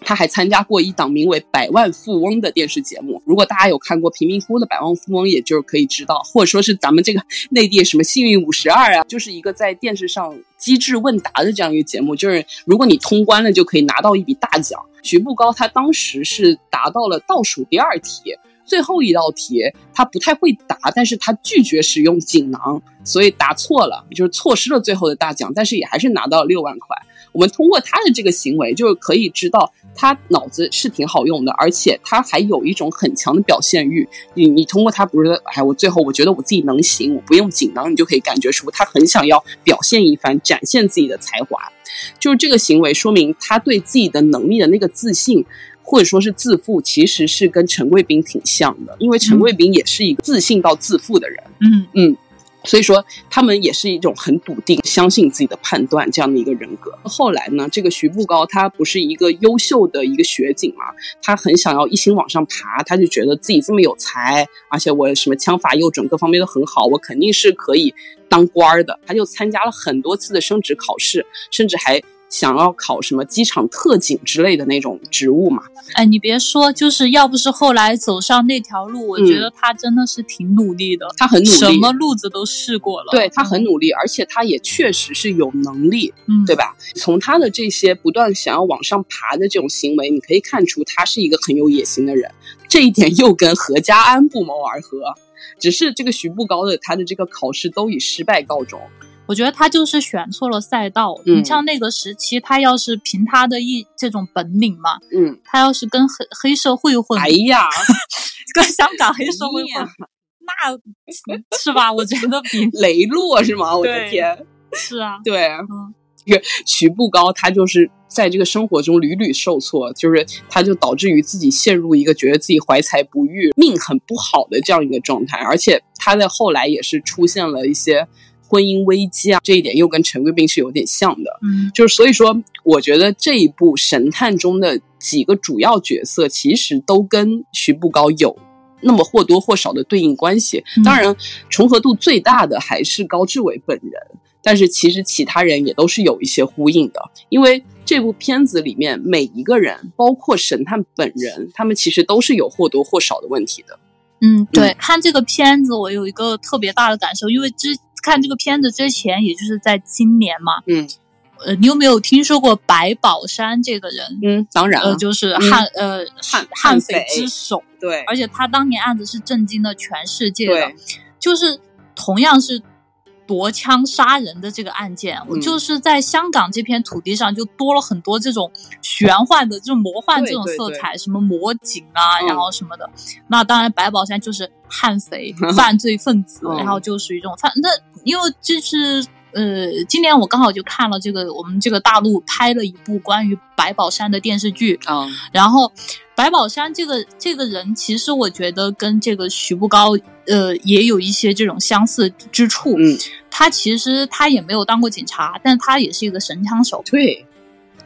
他还参加过一档名为《百万富翁》的电视节目。如果大家有看过贫民窟的百万富翁，也就是可以知道，或者说是咱们这个内地什么幸运五十二啊，就是一个在电视上机智问答的这样一个节目。就是如果你通关了，就可以拿到一笔大奖。徐步高他当时是达到了倒数第二题，最后一道题他不太会答，但是他拒绝使用锦囊，所以答错了，就是错失了最后的大奖，但是也还是拿到了六万块。我们通过他的这个行为，就是可以知道他脑子是挺好用的，而且他还有一种很强的表现欲。你你通过他不是，哎，我最后我觉得我自己能行，我不用锦囊，你就可以感觉出他很想要表现一番，展现自己的才华。就是这个行为说明他对自己的能力的那个自信，或者说是自负，其实是跟陈贵斌挺像的，因为陈贵斌也是一个自信到自负的人。嗯嗯。所以说，他们也是一种很笃定、相信自己的判断这样的一个人格。后来呢，这个徐步高他不是一个优秀的一个学警嘛，他很想要一心往上爬，他就觉得自己这么有才，而且我什么枪法又准，各方面都很好，我肯定是可以当官的。他就参加了很多次的升职考试，甚至还。想要考什么机场特警之类的那种职务嘛？哎，你别说，就是要不是后来走上那条路，我觉得他真的是挺努力的。他很努力，什么路子都试过了。对他很努力，而且他也确实是有能力，嗯，对吧？从他的这些不断想要往上爬的这种行为，你可以看出他是一个很有野心的人。这一点又跟何家安不谋而合，只是这个徐步高的他的这个考试都以失败告终。我觉得他就是选错了赛道。你像那个时期，他要是凭他的一这种本领嘛，嗯，他要是跟黑黑社会混，哎呀，跟香港黑社会混，那是吧？我觉得比 雷洛是吗？我的天，是啊，对，嗯，这个徐步高他就是在这个生活中屡屡受挫，就是他就导致于自己陷入一个觉得自己怀才不遇、命很不好的这样一个状态，而且他在后来也是出现了一些。婚姻危机啊，这一点又跟陈贵斌是有点像的，嗯，就是所以说，我觉得这一部神探中的几个主要角色，其实都跟徐步高有那么或多或少的对应关系。当然，重合度最大的还是高志伟本人，但是其实其他人也都是有一些呼应的，因为这部片子里面每一个人，包括神探本人，他们其实都是有或多或少的问题的。嗯，对，看这个片子，我有一个特别大的感受，因为之。看这个片子之前，也就是在今年嘛，嗯，呃，你有没有听说过白宝山这个人？嗯，当然了，就是汉呃汉悍匪之首，对，而且他当年案子是震惊了全世界的，就是同样是。夺枪杀人的这个案件，我就是在香港这片土地上就多了很多这种玄幻的、这种魔幻这种色彩，什么魔警啊，然后什么的。那当然，白宝山就是悍匪、犯罪分子，然后就属于这种犯。那因为这是呃，今年我刚好就看了这个，我们这个大陆拍了一部关于白宝山的电视剧啊，然后。白宝山这个这个人，其实我觉得跟这个徐步高，呃，也有一些这种相似之处。嗯，他其实他也没有当过警察，但他也是一个神枪手。对，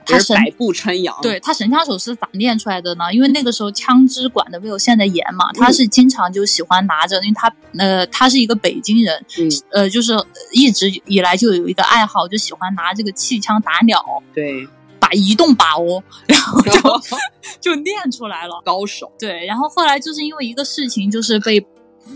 他神百步穿杨。对他神枪手是咋练出来的呢？因为那个时候枪支管的没有现在严嘛，他是经常就喜欢拿着，因为他呃他是一个北京人，嗯，呃就是一直以来就有一个爱好，就喜欢拿这个气枪打鸟，对，把移动靶哦，然后就 就练出来了，高手。对，然后后来就是因为一个事情，就是被。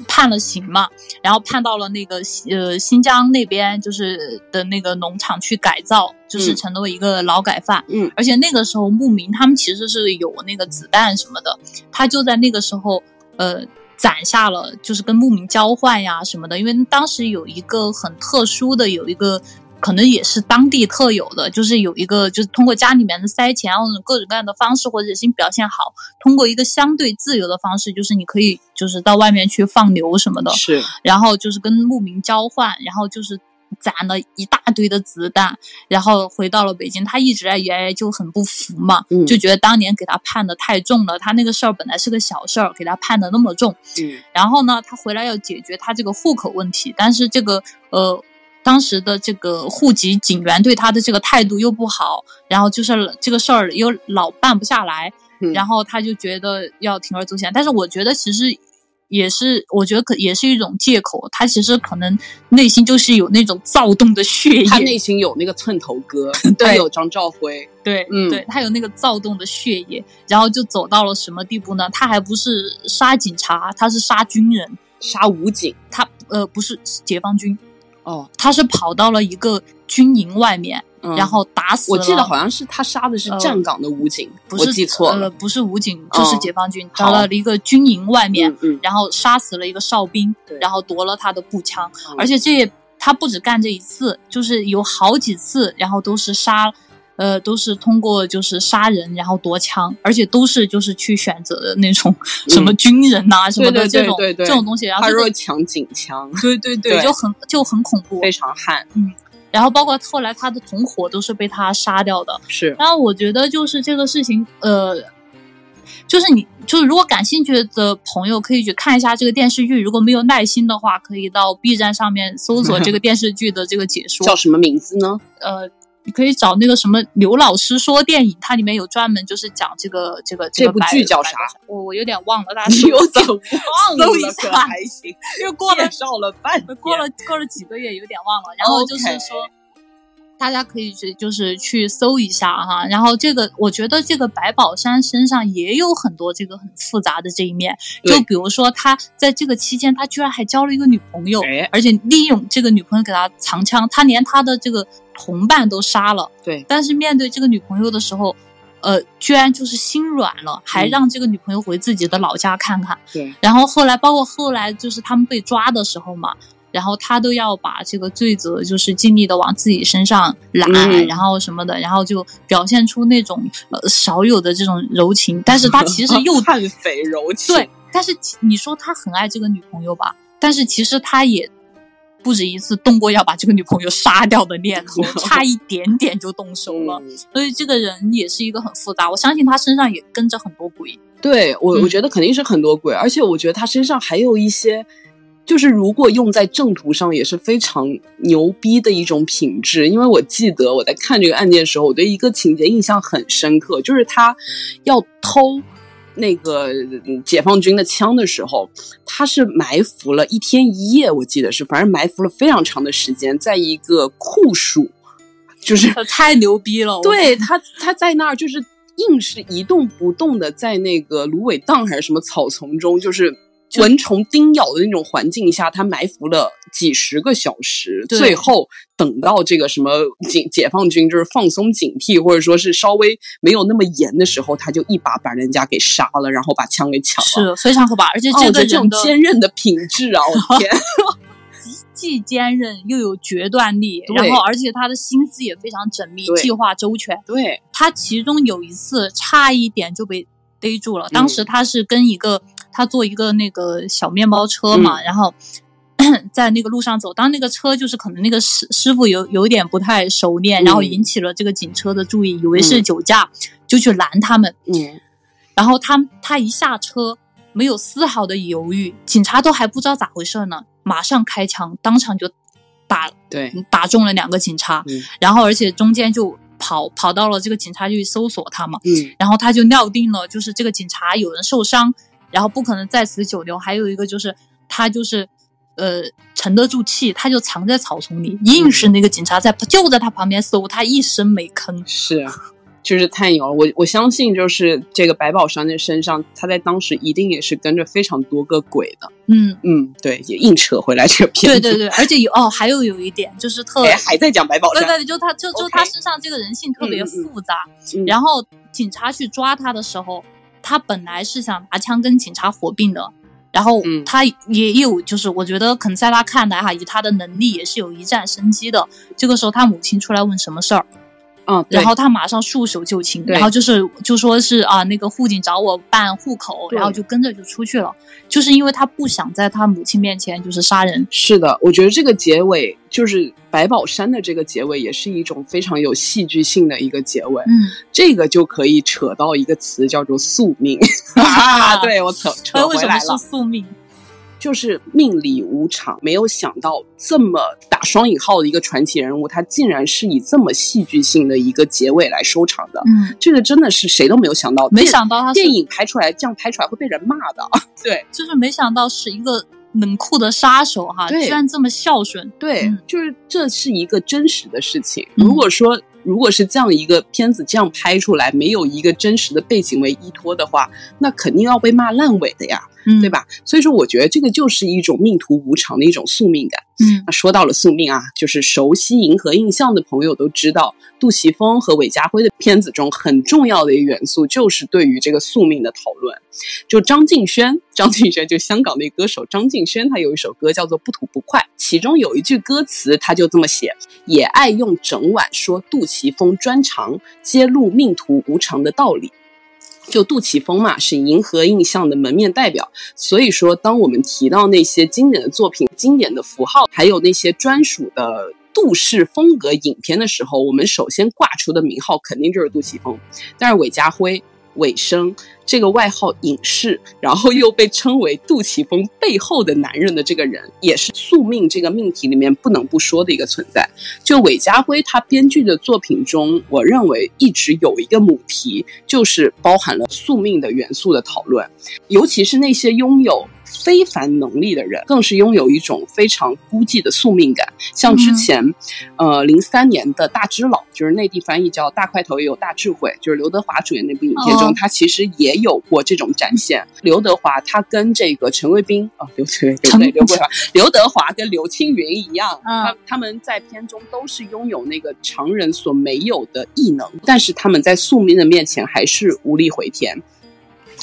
判了刑嘛，然后判到了那个呃新疆那边，就是的那个农场去改造，就是成了一个劳改犯。嗯，而且那个时候牧民他们其实是有那个子弹什么的，他就在那个时候呃攒下了，就是跟牧民交换呀什么的。因为当时有一个很特殊的，有一个。可能也是当地特有的，就是有一个，就是通过家里面的塞钱或者各种各样的方式，或者是你表现好，通过一个相对自由的方式，就是你可以就是到外面去放牛什么的，是，然后就是跟牧民交换，然后就是攒了一大堆的子弹，然后回到了北京。他一直在就很不服嘛，就觉得当年给他判的太重了，他那个事儿本来是个小事儿，给他判的那么重，嗯，然后呢，他回来要解决他这个户口问题，但是这个呃。当时的这个户籍警员对他的这个态度又不好，然后就是这个事儿又老办不下来，然后他就觉得要铤而走险。但是我觉得其实也是，我觉得可也是一种借口。他其实可能内心就是有那种躁动的血液，他内心有那个寸头哥，他有张兆辉，对，嗯，对他有那个躁动的血液，然后就走到了什么地步呢？他还不是杀警察，他是杀军人，杀武警，他呃不是解放军。哦，他是跑到了一个军营外面，然后打死了。我记得好像是他杀的是站岗的武警，不是记错了，不是武警就是解放军，跑到了一个军营外面，然后杀死了一个哨兵，然后夺了他的步枪，而且这他不止干这一次，就是有好几次，然后都是杀。呃，都是通过就是杀人，然后夺枪，而且都是就是去选择的那种什么军人呐什么的这种这种东西，然后他说抢警枪，对对对，就很就很恐怖，非常悍。嗯，然后包括后来他的同伙都是被他杀掉的。是，然后我觉得就是这个事情，呃，就是你就是如果感兴趣的朋友可以去看一下这个电视剧，如果没有耐心的话，可以到 B 站上面搜索这个 电视剧的这个解说，叫什么名字呢？呃。你可以找那个什么刘老师说电影，它里面有专门就是讲这个这个这部剧叫啥？我我有点忘了，但是有点忘了，搜一下还行。因为过了少了半，过了过了几个月，有点忘了。然后就是说。大家可以去，就是去搜一下哈。然后这个，我觉得这个白宝山身上也有很多这个很复杂的这一面。就比如说，他在这个期间，他居然还交了一个女朋友，而且利用这个女朋友给他藏枪，他连他的这个同伴都杀了。对。但是面对这个女朋友的时候，呃，居然就是心软了，还让这个女朋友回自己的老家看看。对。然后后来，包括后来就是他们被抓的时候嘛。然后他都要把这个罪责就是尽力的往自己身上揽，然后什么的，然后就表现出那种呃少有的这种柔情，但是他其实又 悍匪柔情。对，但是你说他很爱这个女朋友吧，但是其实他也不止一次动过要把这个女朋友杀掉的念头，差一点点就动手了。所以这个人也是一个很复杂，我相信他身上也跟着很多鬼。对我，我觉得肯定是很多鬼，而且我觉得他身上还有一些。就是如果用在正途上也是非常牛逼的一种品质，因为我记得我在看这个案件的时候，我对一个情节印象很深刻，就是他要偷那个解放军的枪的时候，他是埋伏了一天一夜，我记得是，反正埋伏了非常长的时间，在一个酷暑，就是 太牛逼了，对他他在那儿就是硬是一动不动的在那个芦苇荡还是什么草丛中，就是。蚊虫叮咬的那种环境下，他埋伏了几十个小时，最后等到这个什么解解放军就是放松警惕，或者说是稍微没有那么严的时候，他就一把把人家给杀了，然后把枪给抢了，是非常可怕。而且这个这种坚韧的品质啊，我天，既坚韧又有决断力，然后而且他的心思也非常缜密，计划周全。对他其中有一次差一点就被逮住了，当时他是跟一个。他坐一个那个小面包车嘛，然后 在那个路上走，当那个车就是可能那个师师傅有有点不太熟练，然后引起了这个警车的注意，以为是酒驾，就去拦他们。嗯，然后他他一下车，没有丝毫的犹豫，警察都还不知道咋回事呢，马上开枪，当场就打对。打中了两个警察，然后而且中间就。跑跑到了这个警察局搜索他嘛，嗯。然后他就料定了，就是这个警察有人受伤，然后不可能在此久留。还有一个就是他就是呃沉得住气，他就藏在草丛里，硬是那个警察在就在他旁边搜，他一声没吭。是，就是太牛了。我我相信，就是这个白宝山的身上，他在当时一定也是跟着非常多个鬼的。嗯，嗯，对，也硬扯回来这个片子。对对对，而且有哦，还有有一点就是特哎，还在讲白宝山。对对，就他就就他身上这个人性特别复杂。嗯然后警察去抓他的时候，他本来是想拿枪跟警察火并的，然后嗯他也有就是我觉得可能在他看来哈，以他的能力也是有一战生机的。这个时候他母亲出来问什么事儿，嗯，然后他马上束手就擒，然后就是就说是啊那个户警找我办户口，然后就跟着就出去了，就是因为他不想在他母亲面前就是杀人。是的，我觉得这个结尾就是白宝山的这个结尾，也是一种非常有戏剧性的一个结尾。嗯，这个就可以扯到一个词，叫做宿命啊！对我扯扯呃为什么是回来了，宿命？就是命里无常。没有想到这么打双引号的一个传奇人物，他竟然是以这么戏剧性的一个结尾来收场的。嗯，这个真的是谁都没有想到，没想到他电影拍出来这样拍出来会被人骂的。对就是没想到是一个冷酷的杀手哈，居然这么孝顺。对，嗯就是这是一个真实的事情。嗯如果说如果是这样一个片子这样拍出来，没有一个真实的背景为依托的话，那肯定要被骂烂尾的呀，嗯，对？吧？所以说，我觉得这个就是一种命途无常的一种宿命感。嗯那说到了宿命啊，就是熟悉银河印象的朋友都知道，杜琪峰和韦家辉的片子中很重要的一个元素就是对于这个宿命的讨论。就张敬轩，张敬轩就香港那歌手张敬轩，他有一首歌叫做《不吐不快》，其中有一句歌词他就这么写：也爱用整晚说杜琪峰专长，揭露命途无常的道理。就杜琪峰嘛，是银河印象的门面代表，所以说，当我们提到那些经典的作品、经典的符号，还有那些专属的杜氏风格影片的时候，我们首先挂出的名号肯定就是杜琪峰。但是韦家辉、尾声这个外号隐士，然后又被称为杜琪峰背后的男人的这个人，也是宿命这个命题里面不能不说的一个存在。就韦家辉他编剧的作品中，我认为一直有一个母题，就是包含了宿命的元素的讨论，尤其是那些拥有非凡能力的人，更是拥有一种非常孤寂的宿命感。像之前，呃，零三年的《大智老》，就是内地翻译叫《大块头也有大智慧》，就是刘德华主演那部影片中，哦他其实也有过这种展现。刘德华他跟这个陈卫兵啊，刘陈陈对刘德华，刘德华跟刘青云一样，嗯他他们在片中都是拥有那个常人所没有的异能，但是他们在宿命的面前还是无力回天。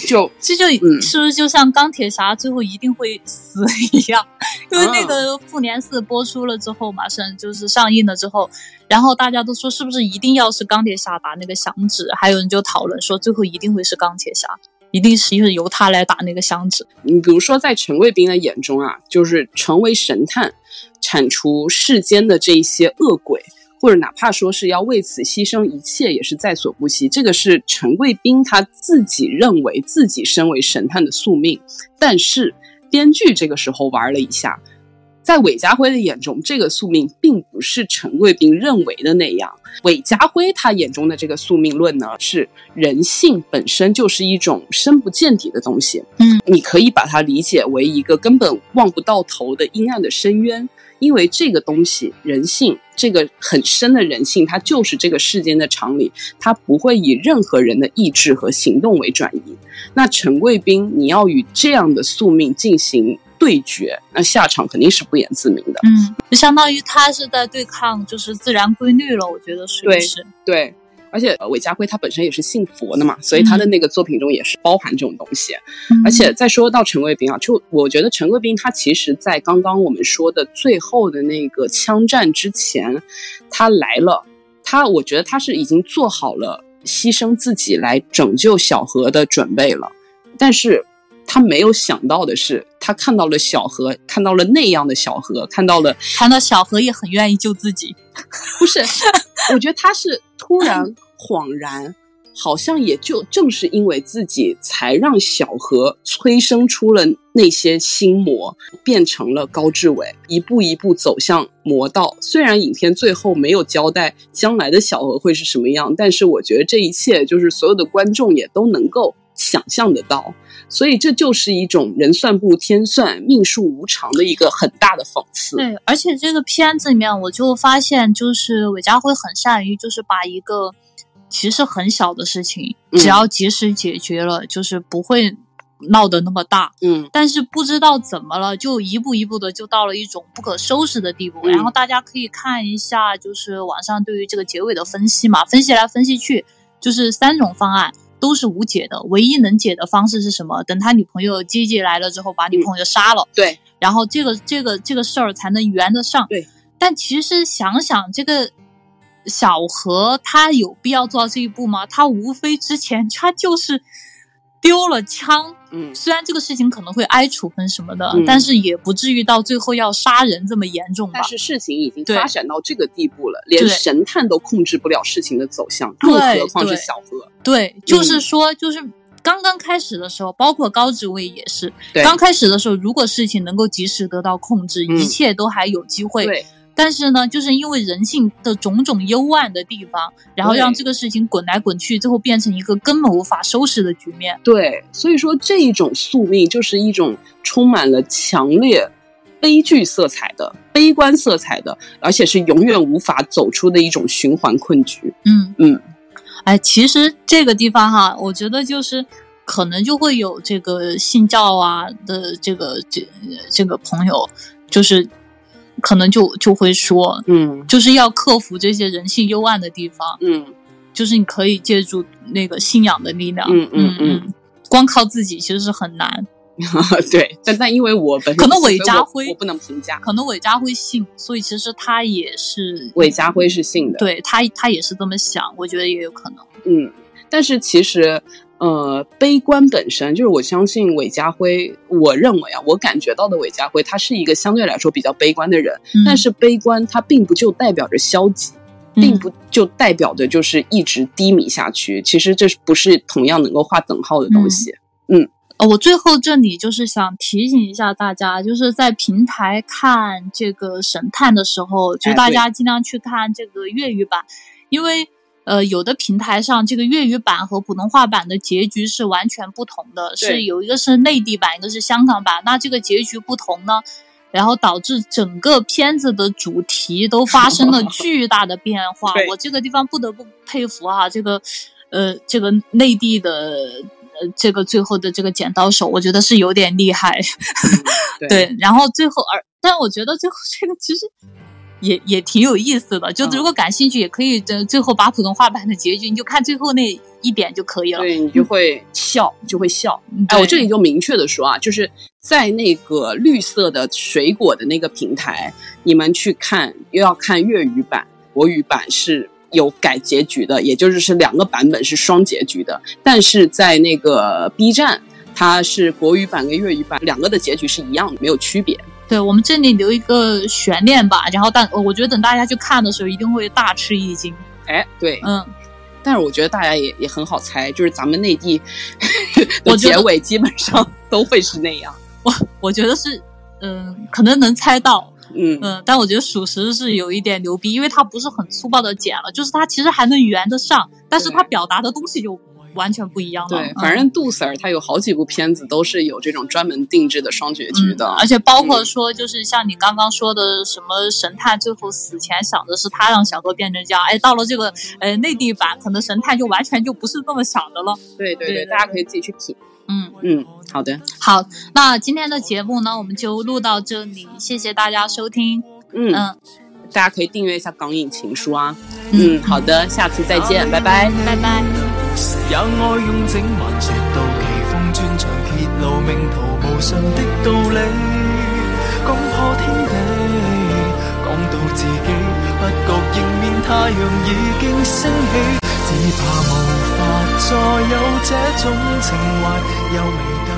就这就嗯是不是就像钢铁侠最后一定会死一样？因为那个嗯复联四播出了之后，马上就是上映了之后，然后大家都说是不是一定要是钢铁侠打那个响指？还有人就讨论说最后一定会是钢铁侠，一定是由他来打那个响指。你比如说，在陈卫兵的眼中啊，就是成为神探，铲除世间的这一些恶鬼，或者哪怕说是要为此牺牲一切，也是在所不惜。这个是陈贵斌他自己认为自己身为神探的宿命，但是编剧这个时候玩了一下。在韦家辉的眼中，这个宿命并不是陈贵斌认为的那样。韦家辉他眼中的这个宿命论呢，是人性本身就是一种深不见底的东西。嗯，你可以把它理解为一个根本望不到头的阴暗的深渊，因为这个东西，人性这个很深的人性，它就是这个世间的常理，它不会以任何人的意志和行动为转移。那陈贵宾，你要与这样的宿命进行对决，那下场肯定是不言自明的。嗯，就相当于他是在对抗就是自然规律了，我觉得是不对是？对，而且呃韦家辉他本身也是信佛的嘛，所以他的那个作品中也是包含这种东西。嗯而且再说到陈贵斌啊，就我觉得陈贵斌他其实在刚刚我们说的最后的那个枪战之前，他来了，他我觉得他是已经做好了牺牲自己来拯救小何的准备了，但是。他没有想到的是，他看到了小何，看到了那样的小何，看到了看到小何也很愿意救自己。不是，我觉得他是突然恍然，好像也就正是因为自己，才让小何催生出了那些心魔变成了高志伟，一步一步走向魔道。虽然影片最后没有交代将来的小何会是什么样，但是我觉得这一切就是所有的观众也都能够想象得到。所以这就是一种人算不如天算、命数无常的一个很大的讽刺。对，而且这个片子里面，我就发现，就是韦家辉很善于，就是把一个其实很小的事情，只要及时解决了，就是不会闹得那么大。嗯，但是不知道怎么了，就一步一步的就到了一种不可收拾的地步。然后大家可以看一下，就是网上对于这个结尾的分析嘛，分析来分析去，就是三种方案。都是无解的，唯一能解的方式是什么？等他女朋友接姐来了之后，把女朋友杀了，对，然后这个这个这个事儿才能圆得上。对，但其实想想，这个小何他有必要做到这一步吗？他无非之前他就是丢了枪。嗯，虽然这个事情可能会挨处分什么的，但是也不至于到最后要杀人这么严重吧？但是事情已经发展到这个地步了，连神探都控制不了事情的走向，更何况是小何？对，就是说，就是刚刚开始的时候，包括高职位也是，刚开始的时候，如果事情能够及时得到控制，一切都还有机会。对。但是呢，就是因为人性的种种幽暗的地方，然后让这个事情滚来滚去，最后变成一个根本无法收拾的局面。对，所以说这一种宿命就是一种充满了强烈悲剧色彩的、悲观色彩的，而且是永远无法走出的一种循环困局。嗯嗯，哎，其实这个地方哈，我觉得就是可能就会有这个信教啊的这个这这个朋友，就是。可能就就会说，嗯，就是要克服这些人性幽暗的地方，嗯，就是你可以借助那个信仰的力量，嗯嗯嗯，光靠自己其实是很难，对，但但因为我本可能韦家辉我不能评价，可能韦家辉信，所以其实他也是韦家辉是信的，对他他也是这么想，我觉得也有可能，嗯，但是其实。呃，悲观本身就是我相信韦家辉，我认为啊，我感觉到的韦家辉，他是一个相对来说比较悲观的人。但是悲观，他并不就代表着消极，并不就代表着就是一直低迷下去。其实这是不是同样能够划等号的东西？嗯，呃，我最后这里就是想提醒一下大家，就是在平台看这个神探的时候，就大家尽量去看这个粤语版，因为。呃，有的平台上这个粤语版和普通话版的结局是完全不同的，是有一个是内地版，一个是香港版。那这个结局不同呢，然后导致整个片子的主题都发生了 巨大的变化。我这个地方不得不佩服哈，这个呃，这个内地的呃，这个最后的这个剪刀手，我觉得是有点厉害。对，然后最后而，但我觉得最后这个其实。也也挺有意思的，就如果感兴趣，也可以最最后把普通话版的结局，你就看最后那一点就可以了。对你就会笑，就会笑。哎，我这里就明确的说啊，就是在那个绿色的水果的那个平台，你们去看，又要看粤语版，国语版是有改结局的，也就是是两个版本是双结局的。但是在那个 B 站，它是国语版跟粤语版两个的结局是一样的，没有区别。对我们这里留一个悬念吧，然后但我觉得等大家去看的时候一定会大吃一惊。哎，对，嗯，但是我觉得大家也也很好猜，就是咱们内地 的结尾基本上都会是那样。我我觉得是，嗯，可能能猜到，嗯嗯，但我觉得属实是有一点牛逼，因为它不是很粗暴的剪了，就是它其实还能圆得上，但是它表达的东西就。完全不一样的。对，反正杜 Sir 他有好几部片子都是有这种专门定制的双结局的，而且包括说，就是像你刚刚说的，什么神探最后死前想的是他让小何变成这样，哎，到了这个呃内地版，可能神探就完全就不是这么想的了。对对对，大家可以自己去品。嗯嗯，好的，好，那今天的节目呢，我们就录到这里，谢谢大家收听。嗯嗯，大家可以订阅一下《港影情书》啊。嗯，好的，下次再见，拜拜，拜拜。也爱用整晚说道奇峰专场揭露命途无常的道理，讲破天地，讲到自己不觉迎面太阳已经升起，只怕无法再有这种情怀，又未。